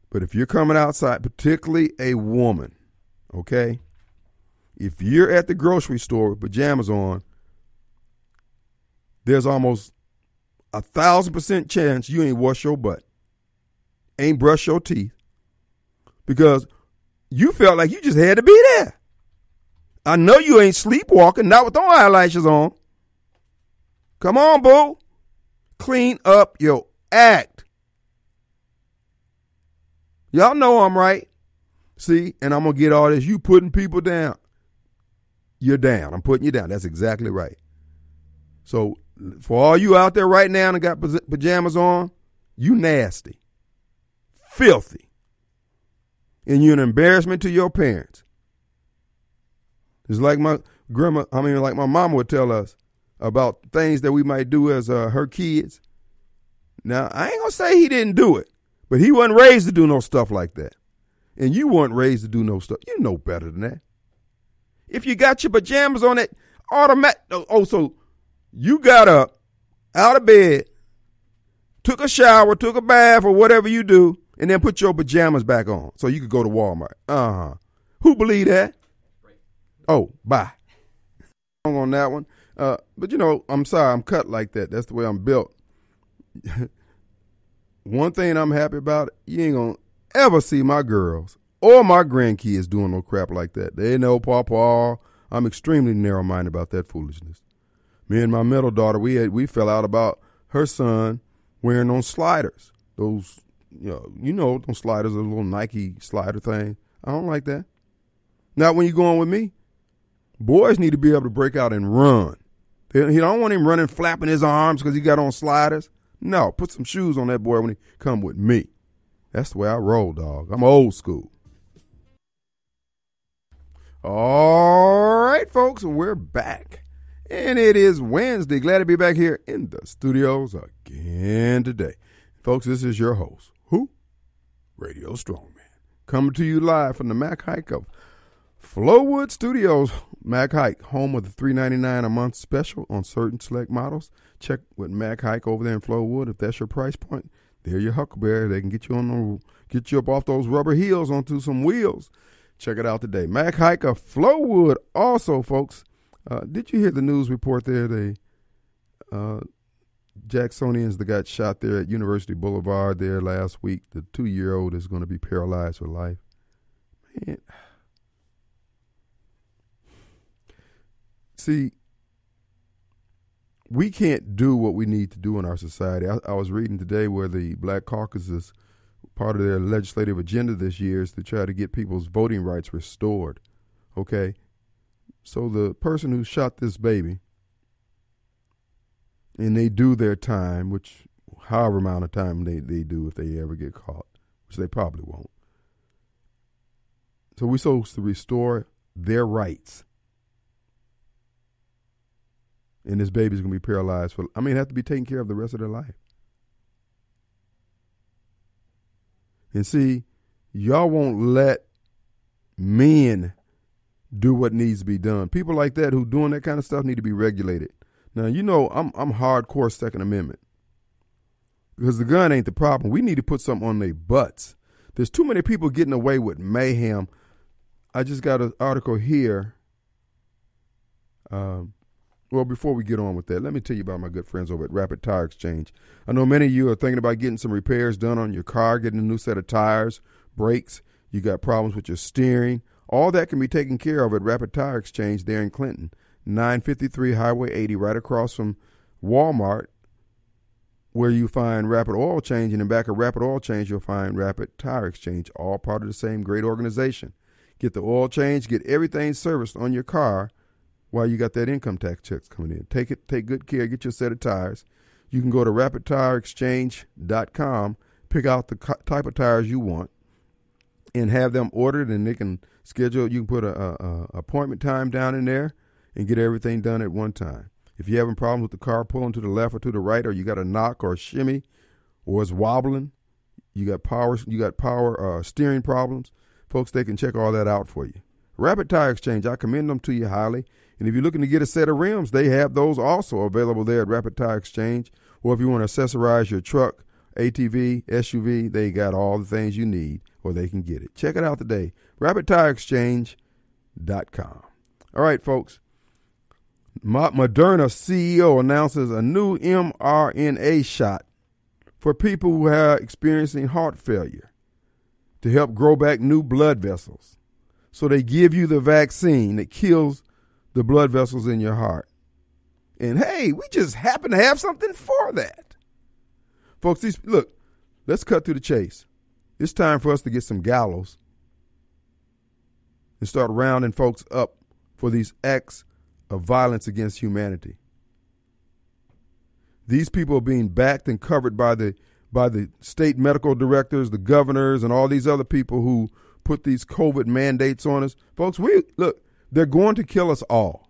But if you're coming outside, particularly a woman, okay, if you're at the grocery store with pajamas on, there's almost a thousand percent chance you ain't wash your butt, ain't brush your teeth, because you felt like you just had to be there. I know you ain't sleepwalking, not with no eyelashes on. Come on, boo. Clean up your act. Y'all know I'm right. See, and I'm going to get all this. You putting people down. You're down. I'm putting you down. That's exactly right. So, for all you out there right now and got pajamas on, you nasty, filthy, and you're an embarrassment to your parents. It's like my grandma, I mean, like my mom would tell us about things that we might do as uh, her kids. Now, I ain't gonna say he didn't do it, but he wasn't raised to do no stuff like that. And you weren't raised to do no stuff. You know better than that. If you got your pajamas on it, automatic. Oh, so you got up out of bed, took a shower, took a bath, or whatever you do, and then put your pajamas back on so you could go to Walmart. Uh huh. Who believe that? Oh, bye. On that one. Uh, but you know, I'm sorry, I'm cut like that. That's the way I'm built. One thing I'm happy about, you ain't gonna ever see my girls or my grandkids doing no crap like that. They know Papa. I'm extremely narrow minded about that foolishness. Me and my middle daughter, we had we fell out about her son wearing those sliders. Those you know, you know those sliders, those little Nike slider thing. I don't like that. Not when you're going with me. Boys need to be able to break out and run. He don't want him running flapping his arms because he got on sliders. No, put some shoes on that boy when he come with me. That's the way I roll, dog. I'm old school. All right, folks, we're back. And it is Wednesday. Glad to be back here in the studios again today. Folks, this is your host, who? Radio Strongman. Coming to you live from the Mac Haik of Flowood Studios. Mac Haik, home of the three ninety nine a month special on certain select models. Check with Mac Haik over there in Flowood if that's your price point. They're your Huckleberry. They can get you on the, get you up off those rubber heels onto some wheels. Check it out today. Mac Haik of Flowood. Also, folks, uh, did you hear the news report there? They uh, Jacksonians that got shot there at University Boulevard there last week. The two year old is going to be paralyzed for life. Man. See, we can't do what we need to do in our society. I, I was reading today where the Black Caucus is part of their legislative agenda this year is to try to get people's voting rights restored. Okay? So the person who shot this baby, and they do their time, which however amount of time they, they do if they ever get caught, which they probably won't. So we're supposed to restore their rights. And this baby's gonna be paralyzed for I mean have to be taken care of the rest of their life. And see, y'all won't let men do what needs to be done. People like that who doing that kind of stuff need to be regulated. Now you know I'm I'm hardcore Second Amendment because the gun ain't the problem. We need to put something on their butts. There's too many people getting away with mayhem. I just got an article here. Um, well, before we get on with that, let me tell you about my good friends over at Rapid Tire Exchange. I know many of you are thinking about getting some repairs done on your car, getting a new set of tires, brakes. You got problems with your steering. All that can be taken care of at Rapid Tire Exchange there in Clinton, 953 Highway 80, right across from Walmart, where you find Rapid Oil Change. And in back of Rapid Oil Change, you'll find Rapid Tire Exchange, all part of the same great organization. Get the oil change, get everything serviced on your car while you got that income tax checks coming in. Take it, take good care, get your set of tires. You can go to rapidtireexchange.com, pick out the type of tires you want, and have them ordered, and they can schedule. You can put a, a, a appointment time down in there and get everything done at one time. If you're having problems with the car pulling to the left or to the right, or you got a knock or a shimmy, or it's wobbling, you got power, you got power uh, steering problems, folks, they can check all that out for you. Rapid Tire Exchange, I commend them to you highly. And if you're looking to get a set of rims, they have those also available there at Rapid Tire Exchange. Or if you want to accessorize your truck, ATV, SUV, they got all the things you need, or they can get it. Check it out today. RapidTireExchange.com. All right, folks. Moderna CEO announces a new mRNA shot for people who are experiencing heart failure to help grow back new blood vessels. So they give you the vaccine that kills the blood vessels in your heart. And hey, we just happen to have something for that. Folks, these look, let's cut to the chase. It's time for us to get some gallows and start rounding folks up for these acts of violence against humanity. These people are being backed and covered by the by the state medical directors, the governors, and all these other people who put these COVID mandates on us. Folks, we look, they're going to kill us all.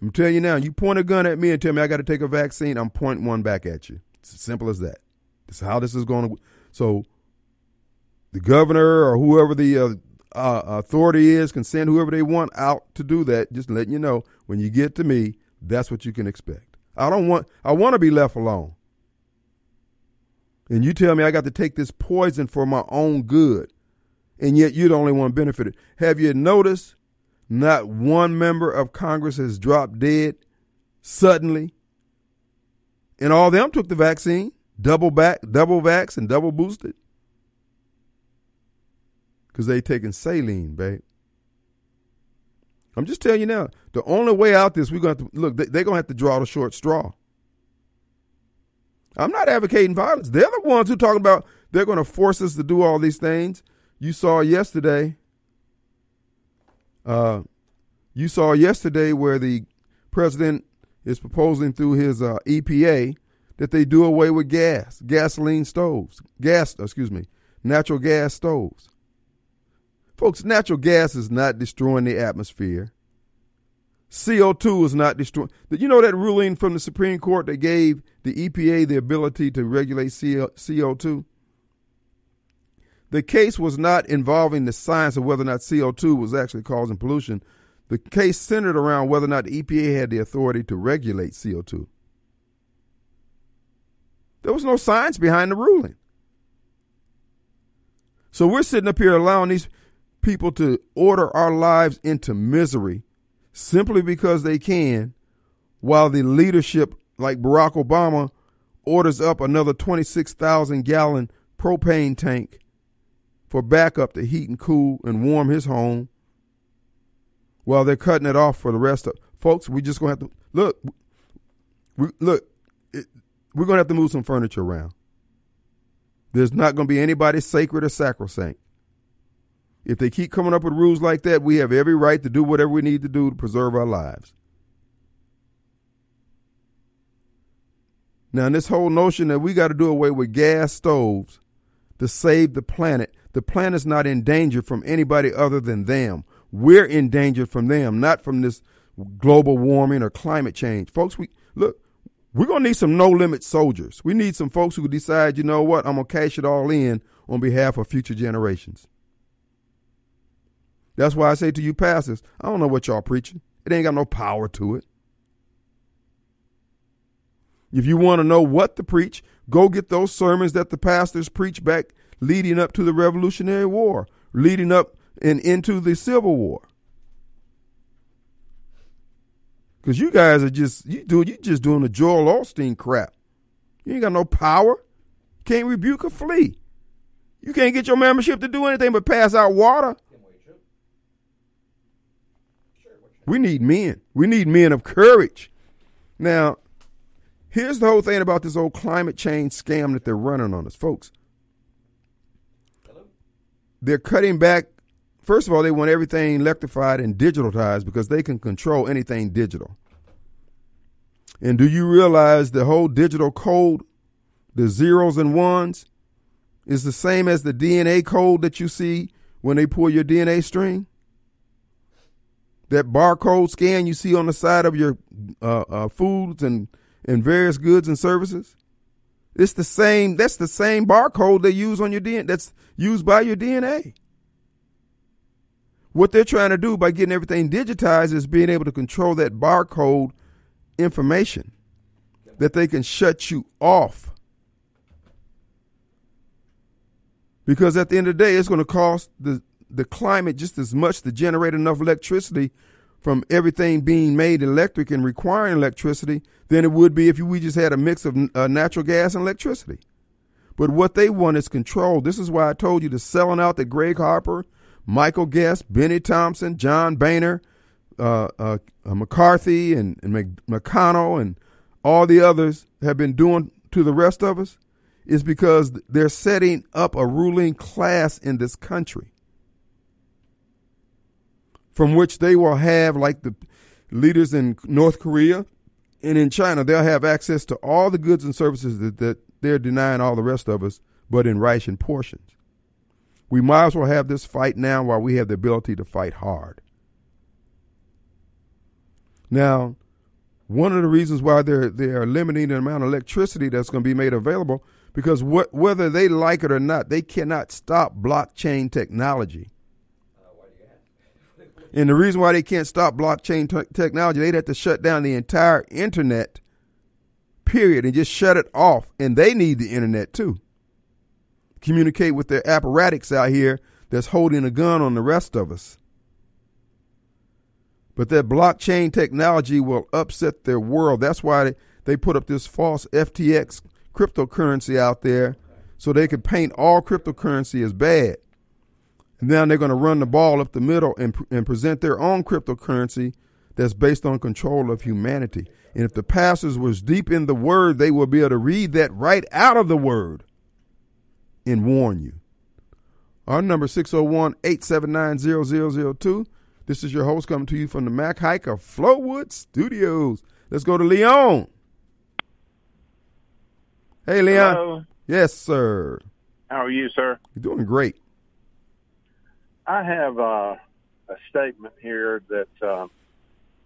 I'm telling you now, you point a gun at me and tell me I got to take a vaccine, I'm pointing one back at you. It's as simple as that. This is how this is going to. So, the governor or whoever the uh, uh, authority is can send whoever they want out to do that. Just letting you know, when you get to me, that's what you can expect. I don't want. I want to be left alone. And you tell me I got to take this poison for my own good and yet you're the only one benefited. Have you noticed not one member of Congress has dropped dead suddenly? And all them took the vaccine, double back, double vax, and double boosted. Because they taking saline, babe. I'm just telling you now, the only way out this, we're going to have to look, they're to have to draw the short straw. I'm not advocating violence. They're the ones who talking about they're going to force us to do all these things you saw yesterday. Uh, you saw yesterday where the president is proposing through his uh, EPA that they do away with gas, gasoline stoves, gas, excuse me, natural gas stoves. Folks, natural gas is not destroying the atmosphere. CO2 is not destroying. You know that ruling from the Supreme Court that gave the EPA the ability to regulate CO2? The case was not involving the science of whether or not CO2 was actually causing pollution. The case centered around whether or not the EPA had the authority to regulate CO2. There was no science behind the ruling. So we're sitting up here allowing these people to order our lives into misery simply because they can, while the leadership, like Barack Obama, orders up another 26,000 gallon propane tank for backup to heat and cool and warm his home while they're cutting it off for the rest of folks we just gonna have to look we, look it, we're gonna have to move some furniture around there's not gonna be anybody sacred or sacrosanct if they keep coming up with rules like that, we have every right to do whatever we need to do to preserve our lives. Now, this whole notion that we got to do away with gas stoves to save the planet, the planet's not in danger from anybody other than them. We're in danger from them, not from this global warming or climate change. Folks, we look, we're going to need some no limit soldiers. We need some folks who decide, you know what, I'm going to cash it all in on behalf of future generations. That's why I say to you pastors, I don't know what y'all preaching. It ain't got no power to it. If you want to know what to preach, go get those sermons that the pastors preach back leading up to the Revolutionary War, leading up and into the Civil War. Because you guys are just you do you just doing the Joel Osteen crap. You ain't got no power. Can't rebuke a flea. You can't get your membership to do anything but pass out water. We need men. We need men of courage. Now, here's the whole thing about this old climate change scam that they're running on us, folks. They're cutting back. First of all, they want everything electrified and digitalized because they can control anything digital. And do you realize the whole digital code, the zeros and ones, is the same as the DNA code that you see when they pull your DNA string? that barcode scan you see on the side of your uh, uh, foods and and various goods and services. It's the same. That's the same barcode they use on your DNA. That's used by your DNA. What they're trying to do by getting everything digitized is being able to control that barcode information, that they can shut you off. Because at the end of the day, it's going to cost the the climate just as much to generate enough electricity from everything being made electric and requiring electricity than it would be if we just had a mix of uh, natural gas and electricity. But what they want is control. This is why I told you the selling out that Gregg Harper, Michael Guest, Bennie Thompson, John Boehner, uh, uh, uh McCarthy, and, and McConnell, and all the others have been doing to the rest of us is because they're setting up a ruling class in this country from which they will have, like the leaders in North Korea and in China, they'll have access to all the goods and services that, that they're denying all the rest of us, but in ration portions. We might as well have this fight now while we have the ability to fight hard. Now, one of the reasons why they're they are limiting the amount of electricity that's going to be made available because what, whether they like it or not, they cannot stop blockchain technology and the reason why they can't stop blockchain technology, they'd have to shut down the entire internet, period, and just shut it off. And they need the internet too. Communicate with their apparatchiks out here that's holding a gun on the rest of us. But that blockchain technology will upset their world. That's why they put up this false FTX cryptocurrency out there so they could paint all cryptocurrency as bad. Now they're going to run the ball up the middle and, and present their own cryptocurrency that's based on control of humanity. And if the pastors was deep in the word, they will be able to read that right out of the word and warn you. Our number 601-879-0002. This is your host coming to you from the Mac Haik of Flowood Studios. Let's go to Leon. Hey, Leon. Hello. Yes, sir. How are you, sir? You're doing great. I have uh, a statement here that uh,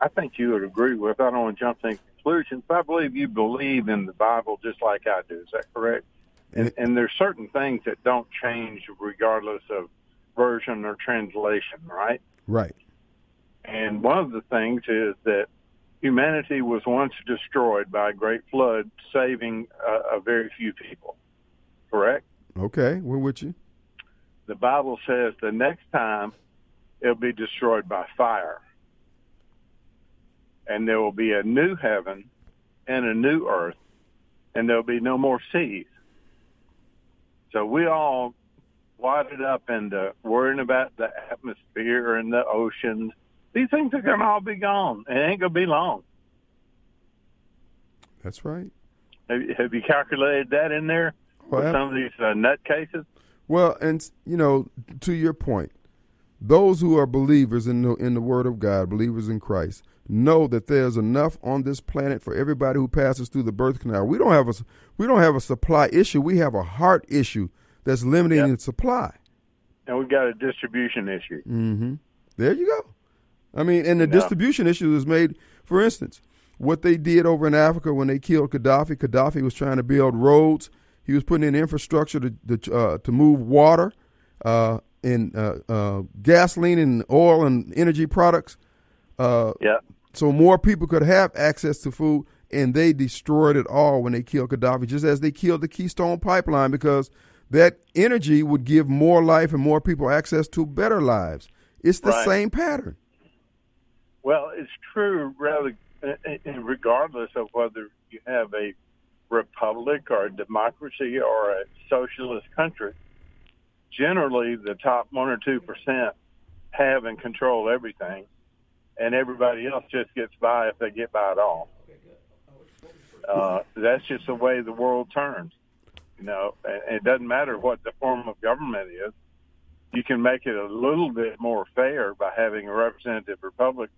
I think you would agree with. I don't want to jump to any conclusions, but I believe you believe in the Bible just like I do. Is that correct? And, and there's certain things that don't change regardless of version or translation, right? Right. And one of the things is that humanity was once destroyed by a great flood, saving a, a very few people. Correct? Okay, we're with you. The Bible says the next time it'll be destroyed by fire. And there will be a new heaven and a new earth, and there'll be no more seas. So we all wadded up into worrying about the atmosphere and the oceans. These things are going to all be gone. It ain't going to be long. That's right. Have, have you calculated that in there Well, with some of these uh, nut cases? Well, and you know, to your point, those who are believers in the in the Word of God, believers in Christ, know that there's enough on this planet for everybody who passes through the birth canal. We don't have a we don't have a supply issue. We have a heart issue that's limiting Yep. the supply. And we've got a distribution issue. Mm-hmm. There you go. I mean, and the Yeah. distribution issue is made. For instance, what they did over in Africa when they killed Gaddafi. Gaddafi was trying to build roads. He was putting in infrastructure to to, uh, to move water, uh, and uh, uh, gasoline and oil and energy products. Uh, Yeah. so more people could have access to food, and they destroyed it all when they killed Gaddafi, just as they killed the Keystone Pipeline, because that energy would give more life and more people access to better lives. It's the Right. same pattern. Well, it's true, rather, uh, regardless of whether you have a republic or a democracy or a socialist country. Generally, the top one or two percent have and control everything, and everybody else just gets by if they get by at all. Uh, that's just the way the world turns. You know, and it doesn't matter what the form of government is. You can make it a little bit more fair by having a representative republic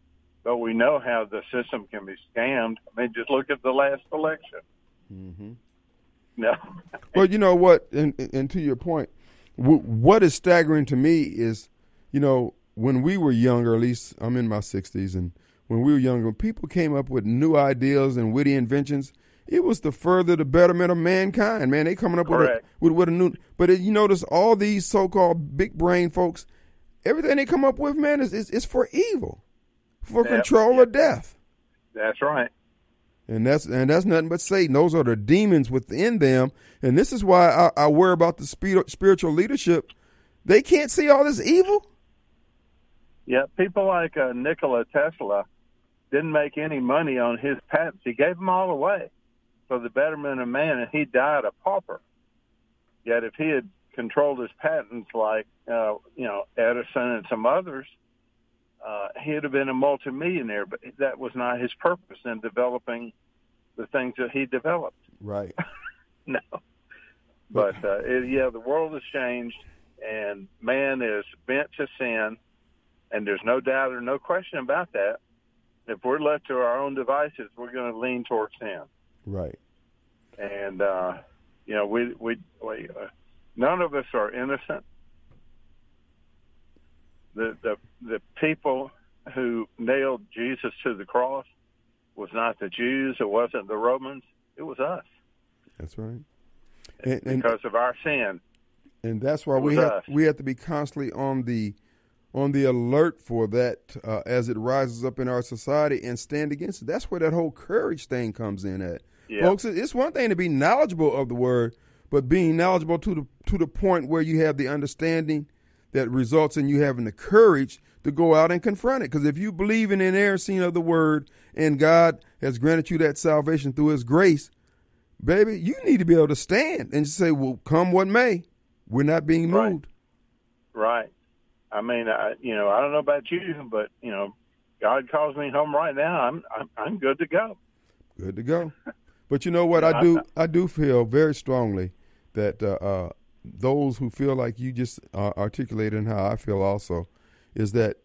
but we know how the system can be scammed. I mean, just look at the last election. Mm-hmm. No, Well, you know what, and, and to your point, w- what is staggering to me is, you know, when we were younger, at least I'm in my 60s, and when we were younger, people came up with new ideas and witty inventions. It was to further the betterment of mankind. Man, they coming up with a, with, with a new. But it, you notice all these so-called big brain folks, everything they come up with, man, is is, is for evil, for control yep. or death. that's right. And that's and that's nothing but Satan. Those are the demons within them. And this is why I, I worry about the spirit, spiritual leadership. They can't see all this evil. Yeah, people like uh, Nikola Tesla didn't make any money on his patents. He gave them all away for the betterment of man, and he died a pauper. Yet, if he had controlled his patents like uh, you know Edison and some others, uh, he'd have been a multimillionaire. But that was not his purpose in developing the things that he developed. Right. no. But uh, it, yeah, the world has changed, and man is bent to sin, and there's no doubt or no question about that. If we're left to our own devices, we're going to lean towards sin, Right. and uh, you know, we we, we uh, none of us are innocent. The the the people who nailed Jesus to the cross was not the Jews. It wasn't the Romans. It was us That's right. And and, because of our sin. and that's why we have us. we have to be constantly on the on the alert for that uh, as it rises up in our society and stand against it. That's where that whole courage thing comes in at. Yeah. Folks, it's one thing to be knowledgeable of the word, but being knowledgeable to the to the point where you have the understanding that results in you having the courage to go out and confront it. Because if you believe in the inerrancy of the word and God has granted you that salvation through His grace, baby, you need to be able to stand and say, "Well, come what may, we're not being Right. moved." Right. I mean, I, you know, I don't know about you, but you know, God calls me home right now. I'm I'm, I'm good to go. Good to go. But you know what? I do I do feel very strongly that uh, uh, those who feel like you just uh, articulated and how I feel also is that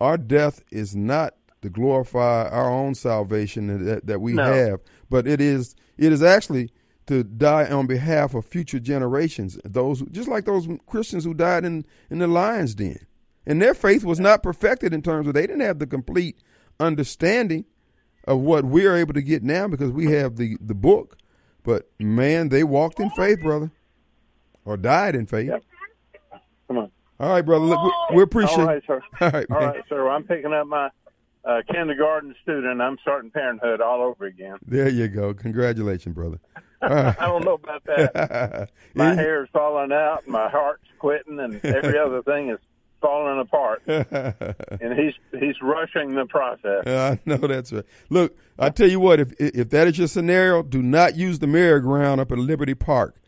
our death is not to glorify our own salvation that, that we No. have, but it is it is actually to die on behalf of future generations. Those just like those Christians who died in in the lion's den. And their faith was not perfected in terms of they didn't have the complete understanding of what we're able to get now because we have the, the book. But man, they walked in faith, brother, or died in faith. Yep. Come on. All right, brother. Look, we, we appreciate. All right, sir. All right, All man. right, sir. Well, I'm picking up my uh, kindergarten student. I'm starting parenthood all over again. There you go. Congratulations, brother. All right. I don't know about that. My hair is falling out, my heart's quitting, and every other thing is falling apart. And he's he's rushing the process. I know that's right. Look, I tell you what, if if that is your scenario, do not use the merry-go-round up at Liberty Park.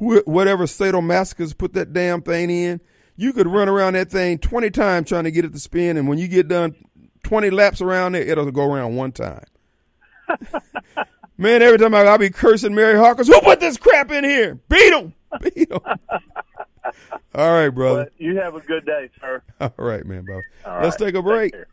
Wh- Whatever sadomasochists put that damn thing in, you could run around that thing twenty times trying to get it to spin, and when you get done twenty laps around it, it'll go around one time. Man, every time I, I'll be cursing Mary Hawkins, who put this crap in here? Beat him, beat him. All right, brother. But you have a good day, sir. All right, man, Bob. All Let's right. take a break. care.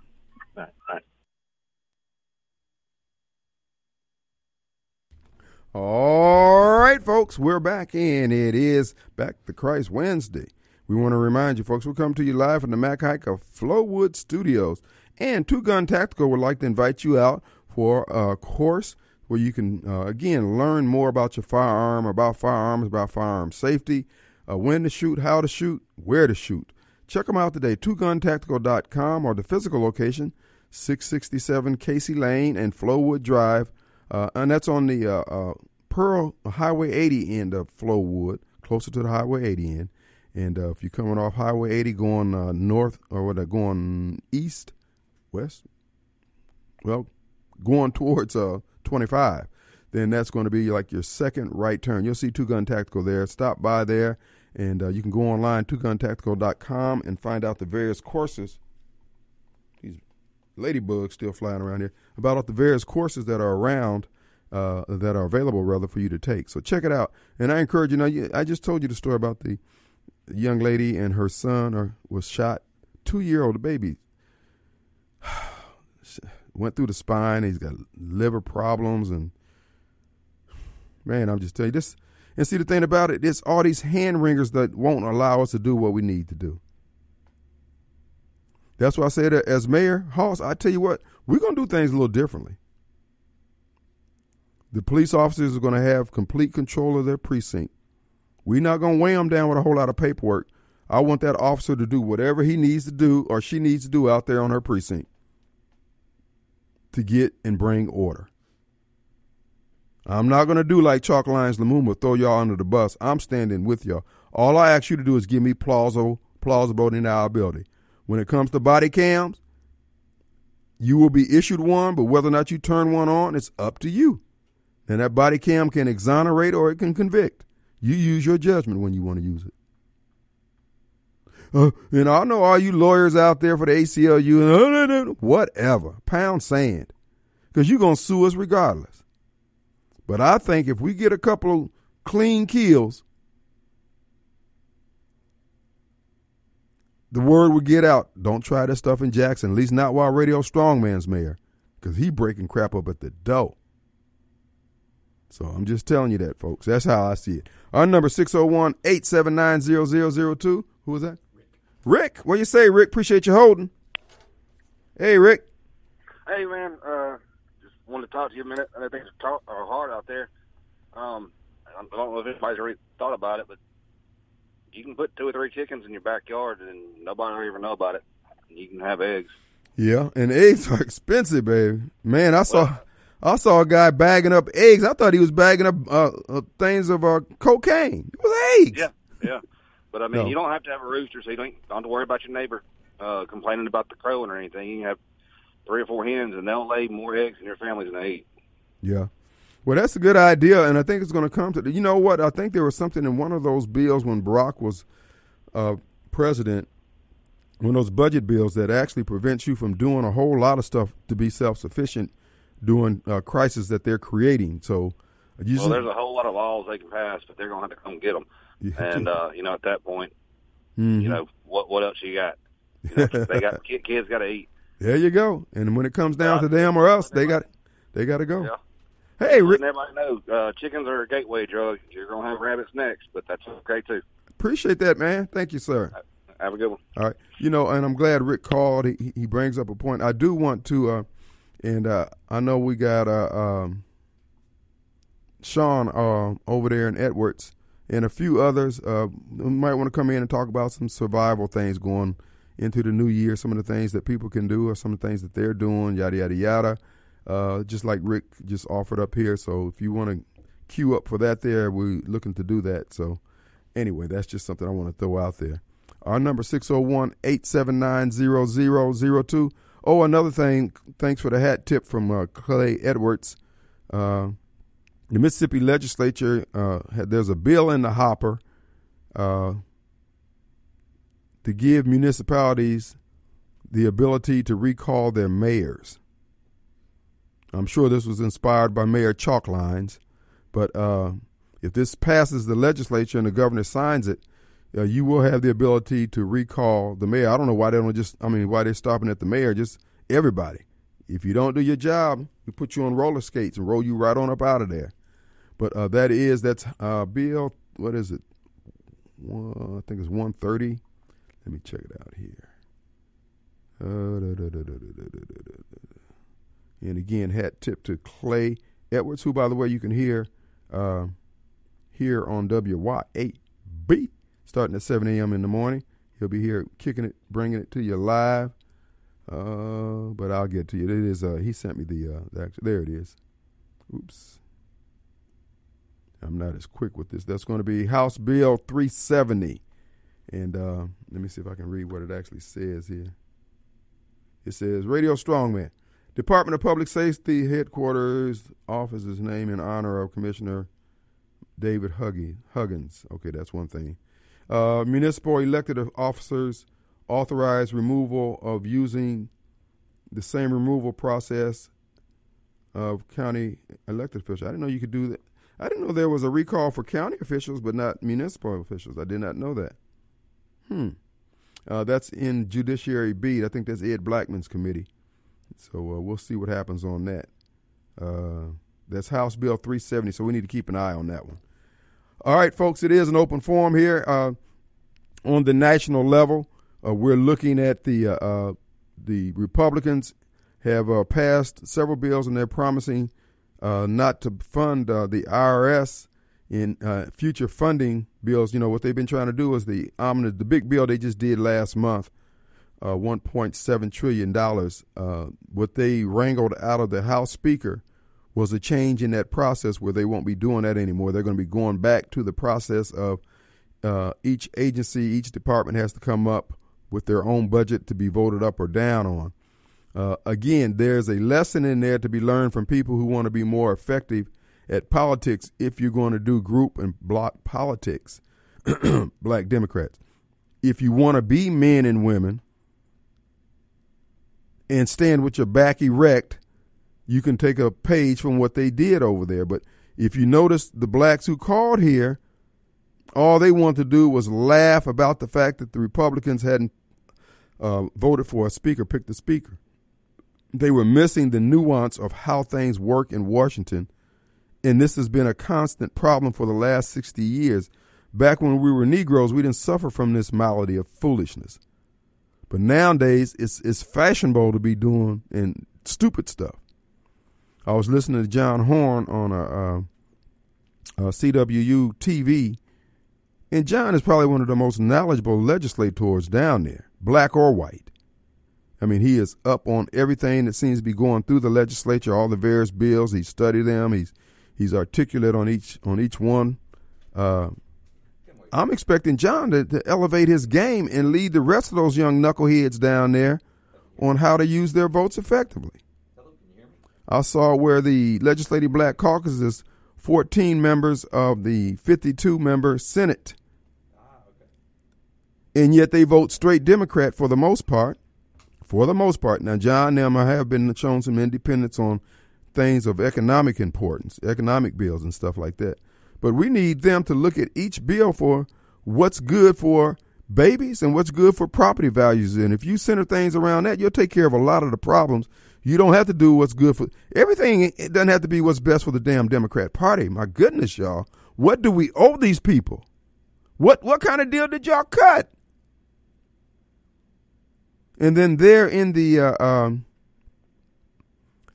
All right. Folks, we're back and It is Back to Christ Wednesday. We want to remind you, folks, we're coming to you live from the Mac Haik of Flowood Studios. And Two Gun Tactical would like to invite you out for a course where you can, uh, again, learn more about your firearm, about firearms, about firearm safety, uh, when to shoot, how to shoot, where to shoot. Check them out today, twoguntactical.com or the physical location, 667 Casey Lane and Flowood Drive. Uh, and that's on the uh, uh, Pearl Highway 80 end of Flowood, closer to the Highway 80 end. And uh, if you're coming off Highway 80 going uh, north or what, uh, going east, west, well, going towards uh, 25, then that's going to be like your second right turn. You'll see Two Gun Tactical there. Stop by there, and you can go online, twoguntactical.com, and find out the various courses. Ladybugs still flying around here. About all the various courses that are around, uh, that are available, rather, for you to take. So check it out. And I encourage you, now, you- I just told you the story about the young lady and her son or, was shot, two year old baby went through the spine. He's got liver problems, and man, I'm just telling you this. And see, the thing about it, it's all these hand wringers that won't allow us to do what we need to do. That's why I said, as mayor, Hoss, I tell you what, we're going to do things a little differently. The police officers are going to have complete control of their precinct. We're not going to weigh them down with a whole lot of paperwork. I want that officer to do whatever he needs to do or she needs to do out there on her precinct to get and bring order. I'm not going to do like Chokwe Antar Lumumba, throw y'all under the bus. I'm standing with y'all. All I ask you to do is give me plausible, plausible deniability. When it comes to body cams, you will be issued one, but whether or not you turn one on, it's up to you. And that body cam can exonerate or it can convict. You use your judgment when you want to use it. Uh, and I know all you lawyers out there for the ACLU, uh, whatever, pound sand, because you're going to sue us regardless. But I think if we get a couple of clean kills, the word will get out. Don't try this stuff in Jackson, at least not while Radio Strongman's mayor, because he breaking crap up at the door. So I'm just telling you that, folks. That's how I see it. Our number 601-879-0002. Who was that? Rick. Rick. What you say, Rick? Appreciate you holding. Hey, Rick. Hey man, uh, just wanted to talk to you a minute. I things are, hard out there. Um, I don't know if anybody's already thought about it, but you can put two or three chickens in your backyard and nobody will ever know about it. And you can have eggs. Yeah, and eggs are expensive, baby. Man, I saw I saw a guy bagging up eggs. I thought he was bagging up uh, uh, things of uh, cocaine. It was eggs. Yeah, yeah. But I mean, No. you don't have to have a rooster, so you don't, don't have to worry about your neighbor uh, complaining about the crowing or anything. You can have three or four hens, and they'll lay more eggs than your family's gonna eat. Yeah. Well, that's a good idea, and I think it's going to come to. You know what? I think there was something in one of those bills when Barack was uh, president, one of those budget bills that actually prevents you from doing a whole lot of stuff to be self sufficient during uh, crisis that they're creating. So, you Well, there's a whole lot of laws they can pass, but they're gonna have to come get them. And uh, you know, at that point, Mhm. you know, what what else you got? You know, they got kids got to eat. there you go. And when it comes down to them or us, they got they got to go. Yeah. Hey, Rick, everybody know uh, chickens are a gateway drug. You're gonna have rabbits next, but that's okay too. appreciate that, man. Thank you, sir. Have a good one. All right. You know, and I'm glad Rick called. He, he brings up a point. I do want to, uh, and uh, I know we got uh, um, Sean uh, over there in Edwards and a few others uh, who might want to come in and talk about some survival things going into the new year, some of the things that people can do or some of the things that they're doing, yada, yada, yada. Uh, just like Rick just offered up here. So if you want to queue up for that there, we're looking to do that. So anyway, that's just something I want to throw out there. Our number 601-879-0002. Oh, another thing, thanks for the hat tip from uh, Clay Edwards. Uh, the Mississippi legislature, uh, there's a bill in the hopper uh, to give municipalities the ability to recall their mayors. I'm sure this was inspired by Mayor Chalklines, but uh, if this passes the legislature and the governor signs it, uh, you will have the ability to recall the mayor. I don't know why they don't just, I mean, why they're stopping at the mayor, just everybody. If you don't do your job, we put you on roller skates and roll you right on up out of there. But uh, that is, that's uh, Bill, what is it? I think it's 130. Let me check it out here. And again, hat tip to Clay Edwards, who, by the way, you can hear uh, here on WYAB starting at 7 a.m. in the morning. He'll be here kicking it, bringing it to you live. Uh, but I'll get to you. It is. Uh, he sent me the. Uh, the actual, there it is. Oops. I'm not as quick with this. That's going to be House Bill 370, and uh, let me see if I can read what it actually says here. It says Radio Strongman, Department of Public Safety headquarters office is named in honor of Commissioner David Huggy, Huggins. Okay, that's one thing. Uh, municipal elected officers authorized removal of using the same removal process of county elected officials. I didn't know you could do that. I didn't know there was a recall for county officials, but not municipal officials. I did not know that. Hmm. Uh, that's in Judiciary B. I think that's Ed Blackmon's committee. So uh, we'll see what happens on that. Uh, that's House Bill 370, so we need to keep an eye on that one. All right, folks, it is an open forum here uh, on the national level. Uh, we're looking at the uh, uh the Republicans have passed several bills, and they're promising not to fund the IRS in future funding bills. You know what they've been trying to do is the omnibus, the big bill they just did last month, 1.7 trillion dollars. what they wrangled out of the House Speaker was a change in that process where they won't be doing that anymore. They're going to be going back to the process of uh, each agency, each department has to come up with their own budget to be voted up or down on. Uh, again, there's a lesson in there to be learned from people who want to be more effective at politics if you're going to do group and block politics, black Democrats. If you want to be men and women and stand with your back erect you can take a page from what they did over there. But if you notice, the blacks who called here, all they wanted to do was laugh about the fact that the Republicans hadn't uh, voted for a speaker, picked a speaker. They were missing the nuance of how things work in Washington. And this has been a constant problem for the last 60 years. Back when we were Negroes, we didn't suffer from this malady of foolishness. But nowadays, it's, it's fashionable to be doing and stupid stuff. I was listening to John Horhn on a, a, a CWU TV, and John is probably one of the most knowledgeable legislators down there, black or white. I mean, he is up on everything that seems to be going through the legislature, all the various bills. He studied them. He's he's articulate on each on each one. Uh, I'm expecting John to, to elevate his game and lead the rest of those young knuckleheads down there on how to use their votes effectively. I saw where the Legislative Black Caucus is 14 members of the 52 member Senate. And yet they vote straight Democrat for the most part. For the most part. Now, John and them have been shown some independence on things of economic importance, economic bills and stuff like that. But we need them to look at each bill for what's good for babies and what's good for property values. And if you center things around that, you'll take care of a lot of the problems you don't have to do what's good for everything. It doesn't have to be what's best for the damn Democrat Party. My goodness, y'all. What do we owe these people? What what kind of deal did y'all cut? And then there in the uh, um,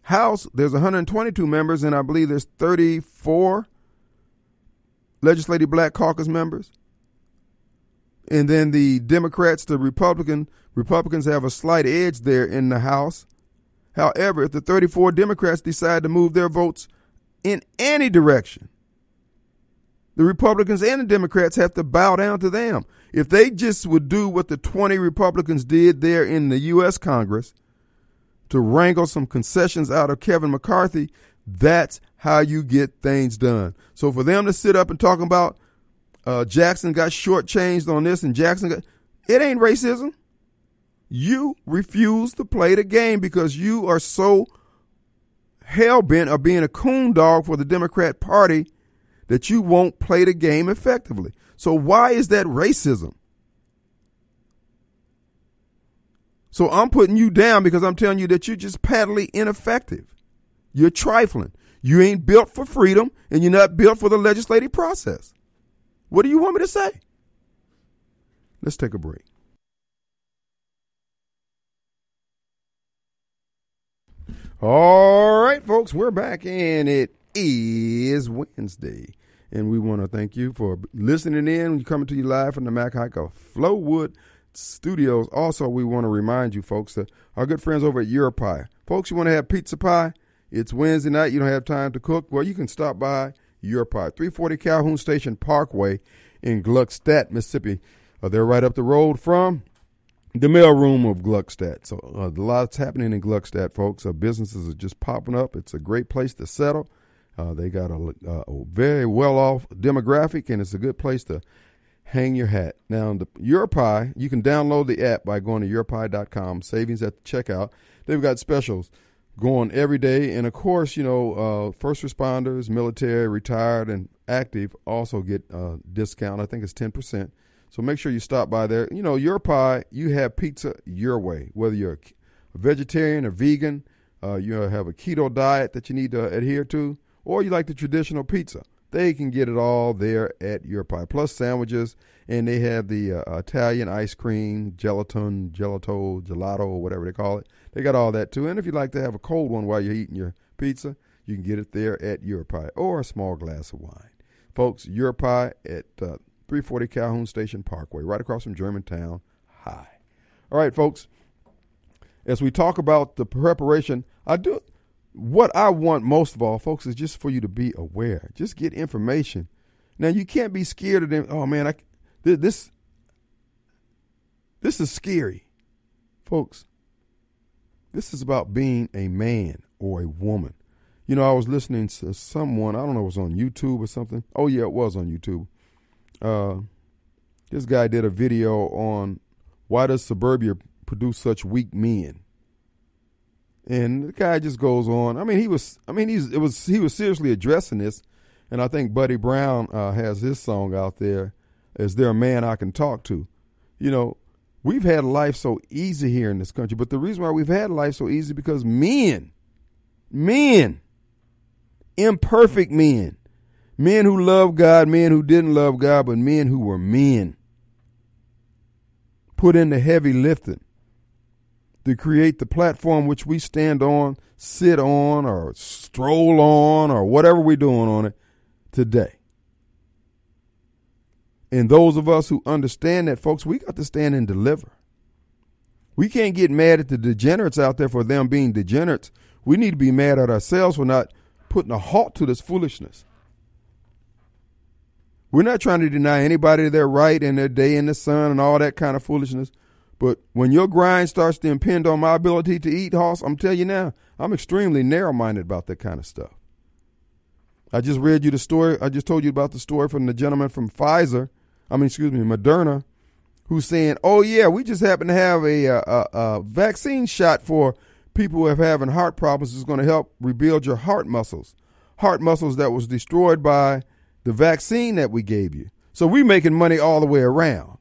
House, there's 122 members, and I believe there's 34 legislative black caucus members. And then the Democrats, the Republican Republicans have a slight edge there in the House. However, if the 34 Democrats decide to move their votes in any direction, the Republicans and the Democrats have to bow down to them. If they just would do what the 20 Republicans did there in the U.S. Congress to wrangle some concessions out of Kevin McCarthy, that's how you get things done. So for them to sit up and talk about uh, Jackson got shortchanged on this and Jackson got, it ain't racism. You refuse to play the game because you are so hell bent of being a coon dog for the Democrat Party that you won't play the game effectively. So why is that racism? So I'm putting you down because I'm telling you that you're just patently ineffective. You're trifling. You ain't built for freedom and you're not built for the legislative process. What do you want me to say? Let's take a break. All right, folks, we're back and it is Wednesday. And we want to thank you for listening in. We're coming to you live from the Mac Haik Flowood Studios. Also, we want to remind you, folks, that our good friends over at Your Pie. Folks, you want to have pizza pie? It's Wednesday night. You don't have time to cook? Well, you can stop by your Europie, 340 Calhoun Station Parkway in Gluckstadt, Mississippi. Uh, they're right up the road from the mailroom of Gluckstadt. So uh, a lot's happening in Gluckstadt, folks. Uh, businesses are just popping up. It's a great place to settle. Uh, they got a, uh, a very well off demographic, and it's a good place to hang your hat. Now, the Your Pie, you can download the app by going to yourpie.com. Savings at the checkout. They've got specials going every day, and of course, you know, uh, first responders, military, retired, and active also get a discount. I think it's ten percent. So make sure you stop by there. You know, Your Pie, you have pizza your way, whether you're a vegetarian or vegan, uh, you have a keto diet that you need to adhere to or you like the traditional pizza, they can get it all there at Your Pie. Plus sandwiches, and they have the uh, Italian ice cream, gelatin, gelato, gelato, whatever they call it. They got all that too. And if you'd like to have a cold one while you're eating your pizza, you can get it there at Your Pie or a small glass of wine. Folks, Your Pie at uh, 340 Calhoun Station Parkway, right across from Germantown High. All right, folks. As we talk about the preparation, I do what I want most of all, folks, is just for you to be aware. Just get information. Now you can't be scared of them. Oh man, I this this is scary, folks. This is about being a man or a woman. You know, I was listening to someone. I don't know, it was on YouTube or something. Oh yeah, it was on YouTube. Uh, this guy did a video on why does suburbia produce such weak men and the guy just goes on. I mean, he was. I mean, he's. It was. He was seriously addressing this, and I think Buddy Brown uh, has his song out there. Is there a man I can talk to? You know, we've had life so easy here in this country, but the reason why we've had life so easy because men, men, imperfect men, men who love God, men who didn't love God, but men who were men, put in the heavy lifting to create the platform which we stand on, sit on, or stroll on, or whatever we're doing on it today. And those of us who understand that, folks, we got to stand and deliver. We can't get mad at the degenerates out there for them being degenerates. We need to be mad at ourselves for not putting a halt to this foolishness. We're not trying to deny anybody their right and their day in the sun and all that kind of foolishness. But when your grind starts to impede on my ability to eat, Hoss, I'm telling you now, I'm extremely narrow minded about that kind of stuff. I just read you the story. I just told you about the story from the gentleman from Pfizer. I mean, excuse me, Moderna, who's saying, "Oh yeah, we just happen to have a, a, a vaccine shot for people who have having heart problems. It's going to help rebuild your heart muscles, heart muscles that was destroyed by the vaccine that we gave you. So we making money all the way around."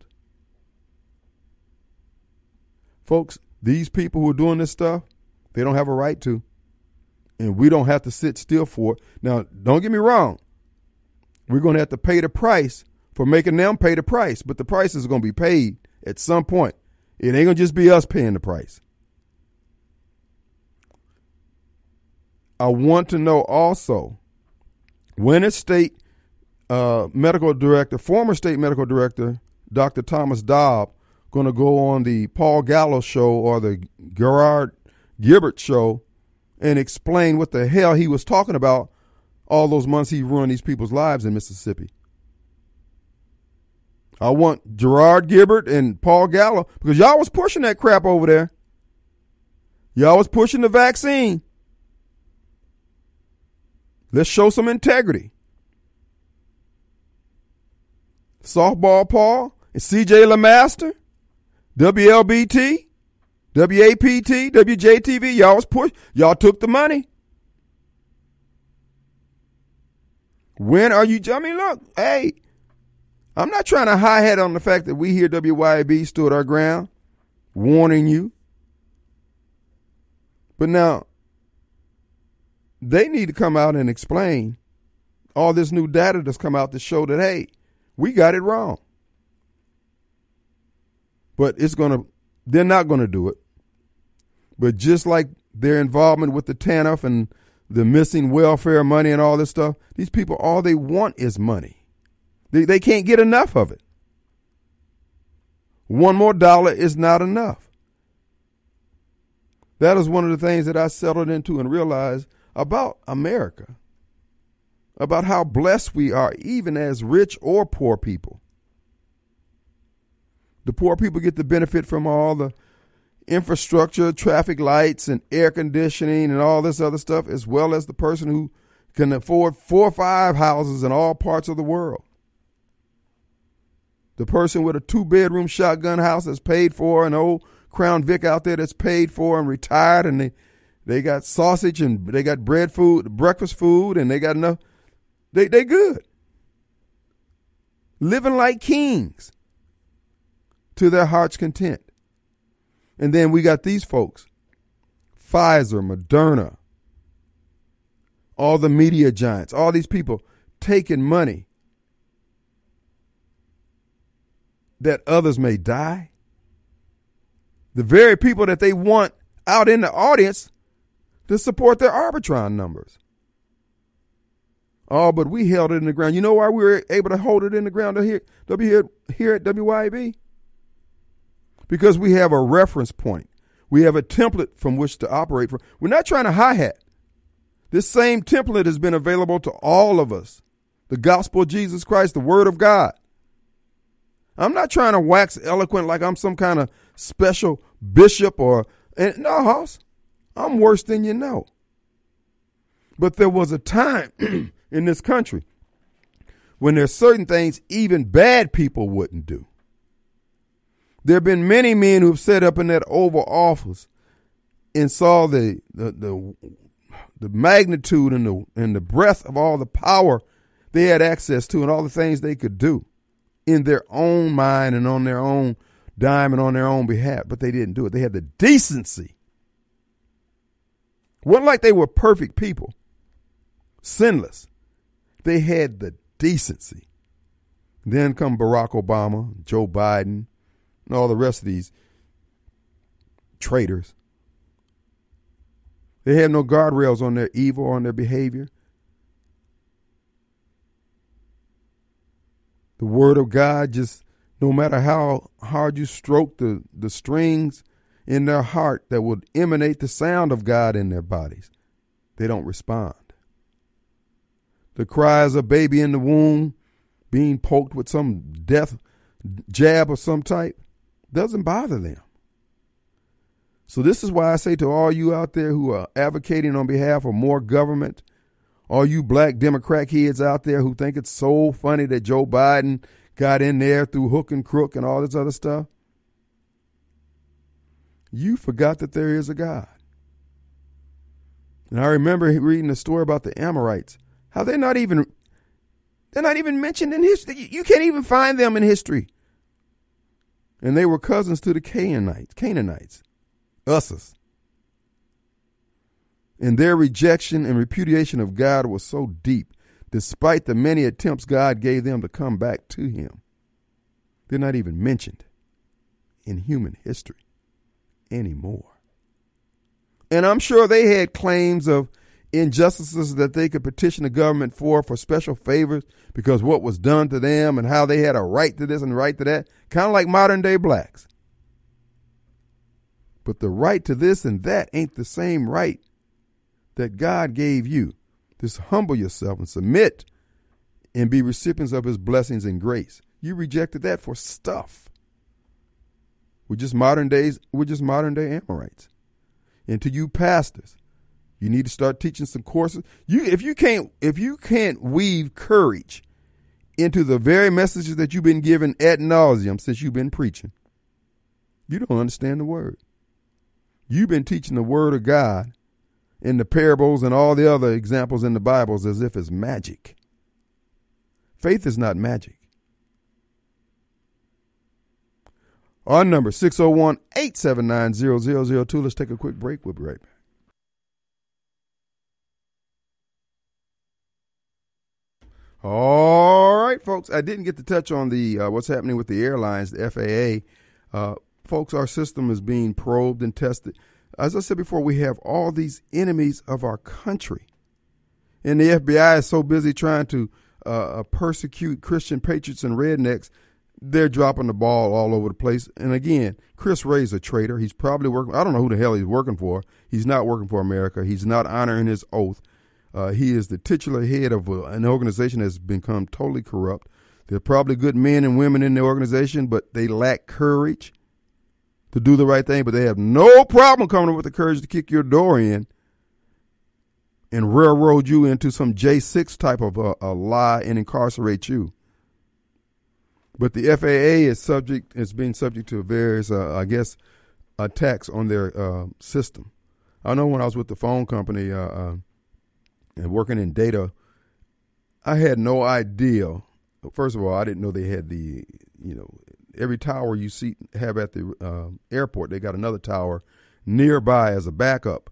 Folks, these people who are doing this stuff, they don't have a right to. And we don't have to sit still for it. Now, don't get me wrong. We're going to have to pay the price for making them pay the price, but the price is going to be paid at some point It ain't gonna just be us paying the price. I want to know also when is state uh, medical director, former state medical director, Dr. Thomas Dobbs, going to go on the Paul Gallo show or the Gerard Gibert show and explain what the hell he was talking about all those months he ruined these people's lives in Mississippi. I want Gerard Gibert and Paul Gallo because y'all was pushing that crap over there. Y'all was pushing the vaccine. Let's show some integrity. Softball Paul and CJ LeMaster, WLBT, WAPT, WJTV, y'all was push y'all took the money. When are you I mean look, hey, I'm not trying to high hat on the fact that we here WYAB stood our ground, warning you. But now they need to come out and explain all this new data that's come out to show that hey, we got it wrong. But it's going to they're not going to do it. But just like their involvement with the TANF and the missing welfare money and all this stuff, these people all they want is money. They they can't get enough of it. One more dollar is not enough. That is one of the things that I settled into and realized about America, about how blessed we are, even as rich or poor people. The poor people get the benefit from all the infrastructure, traffic lights, and air conditioning, and all this other stuff, as well as the person who can afford four or five houses in all parts of the world. The person with a two bedroom shotgun house that's paid for, an old Crown Vic out there that's paid for and retired, and they they got sausage and they got bread food, breakfast food, and they got enough. They they good. Living like kings to their heart's content. And then we got these folks Pfizer, Moderna, all the media giants, all these people taking money that others may die. The very people that they want out in the audience to support their Arbitron numbers. Oh, but we held it in the ground. You know why we were able to hold it in the ground here, here here at WYAB? Because we have a reference point. We have a template from which to operate from. We're not trying to hi hat. This same template has been available to all of us. The gospel of Jesus Christ, the word of God. I'm not trying to wax eloquent like I'm some kind of special bishop or and no, Hoss. I'm worse than you know. But there was a time in this country when there's certain things even bad people wouldn't do. There have been many men who've set up in that Oval Office and saw the the the, the magnitude and the and the breadth of all the power they had access to and all the things they could do in their own mind and on their own dime and on their own behalf, but they didn't do it. They had the decency. wasn't like they were perfect people, sinless. They had the decency. Then come Barack Obama, Joe Biden, and all the rest of these traitors. They have no guardrails on their evil, on their behavior. The word of God just no matter how hard you stroke the, the strings in their heart that would emanate the sound of God in their bodies, they don't respond. The cries of baby in the womb being poked with some death jab of some type doesn't bother them. So this is why I say to all you out there who are advocating on behalf of more government, all you black Democrat kids out there who think it's so funny that Joe Biden got in there through hook and crook and all this other stuff. You forgot that there is a God. And I remember reading a story about the Amorites, how they're not even they're not even mentioned in history. You can't even find them in history. And they were cousins to the Canaanites, Canaanites, Usses. And their rejection and repudiation of God was so deep despite the many attempts God gave them to come back to Him. They're not even mentioned in human history anymore. And I'm sure they had claims of injustices that they could petition the government for for special favors because what was done to them and how they had a right to this and right to that, kind of like modern day blacks. But the right to this and that ain't the same right that God gave you. Just humble yourself and submit and be recipients of his blessings and grace. You rejected that for stuff. We're just modern days, we're just modern day Amorites. And to you pastors, you need to start teaching some courses. You if you can't if you can't weave courage into the very messages that you've been given ad nauseum since you've been preaching, you don't understand the word. You've been teaching the word of God in the parables and all the other examples in the Bibles as if it's magic. Faith is not magic. Our number 601 879 0002. Let's take a quick break. We'll be right back. All right, folks. I didn't get to touch on the uh, what's happening with the airlines, the FAA. Uh, folks, our system is being probed and tested. As I said before, we have all these enemies of our country, and the FBI is so busy trying to uh, uh, persecute Christian patriots and rednecks. They're dropping the ball all over the place. And again, Chris Wray's a traitor. He's probably working. I don't know who the hell he's working for. He's not working for America. He's not honoring his oath. Uh, he is the titular head of a, an organization that's become totally corrupt. There are probably good men and women in the organization, but they lack courage to do the right thing. But they have no problem coming up with the courage to kick your door in and railroad you into some J6 type of a, a lie and incarcerate you. But the FAA is subject is being subject to various, uh, I guess, attacks on their uh, system. I know when I was with the phone company uh, uh and working in data, I had no idea. First of all, I didn't know they had the you know every tower you see have at the uh, airport. They got another tower nearby as a backup,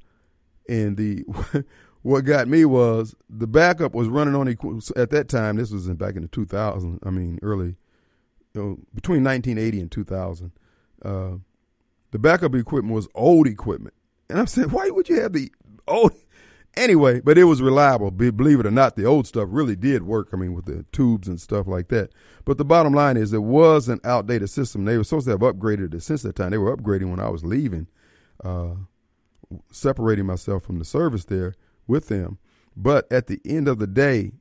and the what got me was the backup was running on at that time. This was in, back in the 2000. I mean, early, you know, between 1980 and 2000. Uh, the backup equipment was old equipment, and I'm saying, why would you have the old? Anyway, but it was reliable. Believe it or not, the old stuff really did work. I mean, with the tubes and stuff like that. But the bottom line is, it was an outdated system. They were supposed to have upgraded it since that time. They were upgrading when I was leaving, uh, separating myself from the service there with them. But at the end of the day,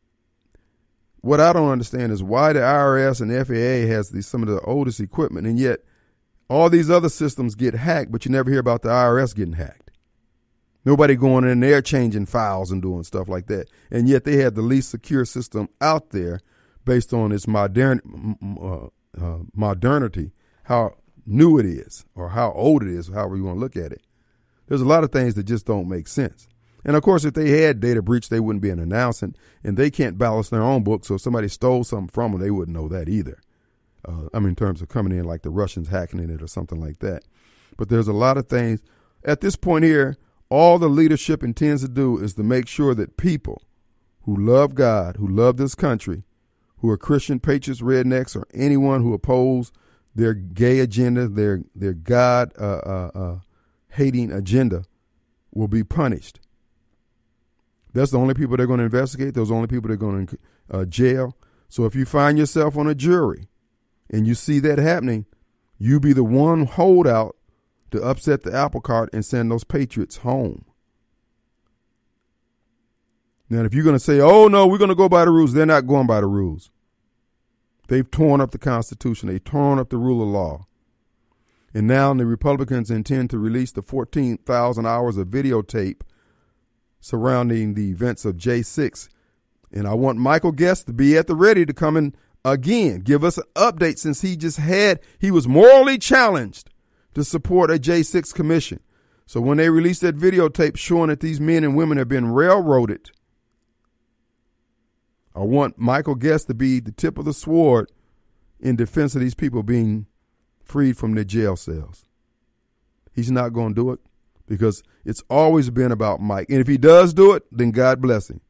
what I don't understand is why the IRS and the FAA has these, some of the oldest equipment, and yet all these other systems get hacked, but you never hear about the IRS getting hacked. Nobody going in there changing files and doing stuff like that. And yet they have the least secure system out there based on its modern uh, uh, modernity, how new it is, or how old it is, however you want to look at it. There's a lot of things that just don't make sense. And of course, if they had data breach, they wouldn't be an announcement, and they can't balance their own books. So if somebody stole something from them, they wouldn't know that either. Uh, I mean, in terms of coming in like the Russians hacking in it or something like that. But there's a lot of things. At this point here, all the leadership intends to do is to make sure that people who love God, who love this country, who are Christian patriots, rednecks, or anyone who oppose their gay agenda, their their God uh, uh, uh hating agenda, will be punished. That's the only people they're going to investigate. Those are the only people they're going to uh, jail. So if you find yourself on a jury and you see that happening, you be the one holdout to upset the apple cart and send those patriots home. Now, if you're going to say, oh, no, we're going to go by the rules, they're not going by the rules. They've torn up the Constitution, they've torn up the rule of law. And now the Republicans intend to release the 14,000 hours of videotape surrounding the events of J6. And I want Michael Guest to be at the ready to come in again, give us an update since he just had, he was morally challenged to support a J6 commission. So when they release that videotape showing that these men and women have been railroaded, I want Michael Guest to be the tip of the sword in defense of these people being freed from their jail cells. He's not going to do it because it's always been about Mike. And if he does do it, then God bless him.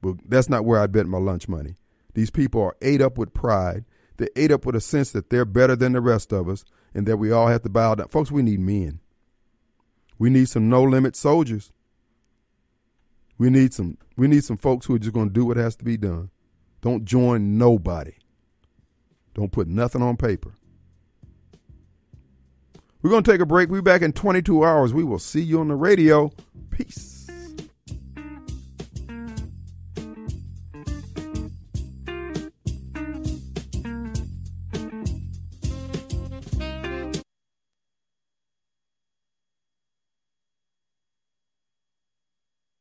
But that's not where I bet my lunch money. These people are ate up with pride. They're ate up with a sense that they're better than the rest of us. And that we all have to bow down. Folks, we need men. We need some no limit soldiers. We need some we need some folks who are just going to do what has to be done. Don't join nobody. Don't put nothing on paper. We're going to take a break. We'll be back in 22 hours. We will see you on the radio. Peace.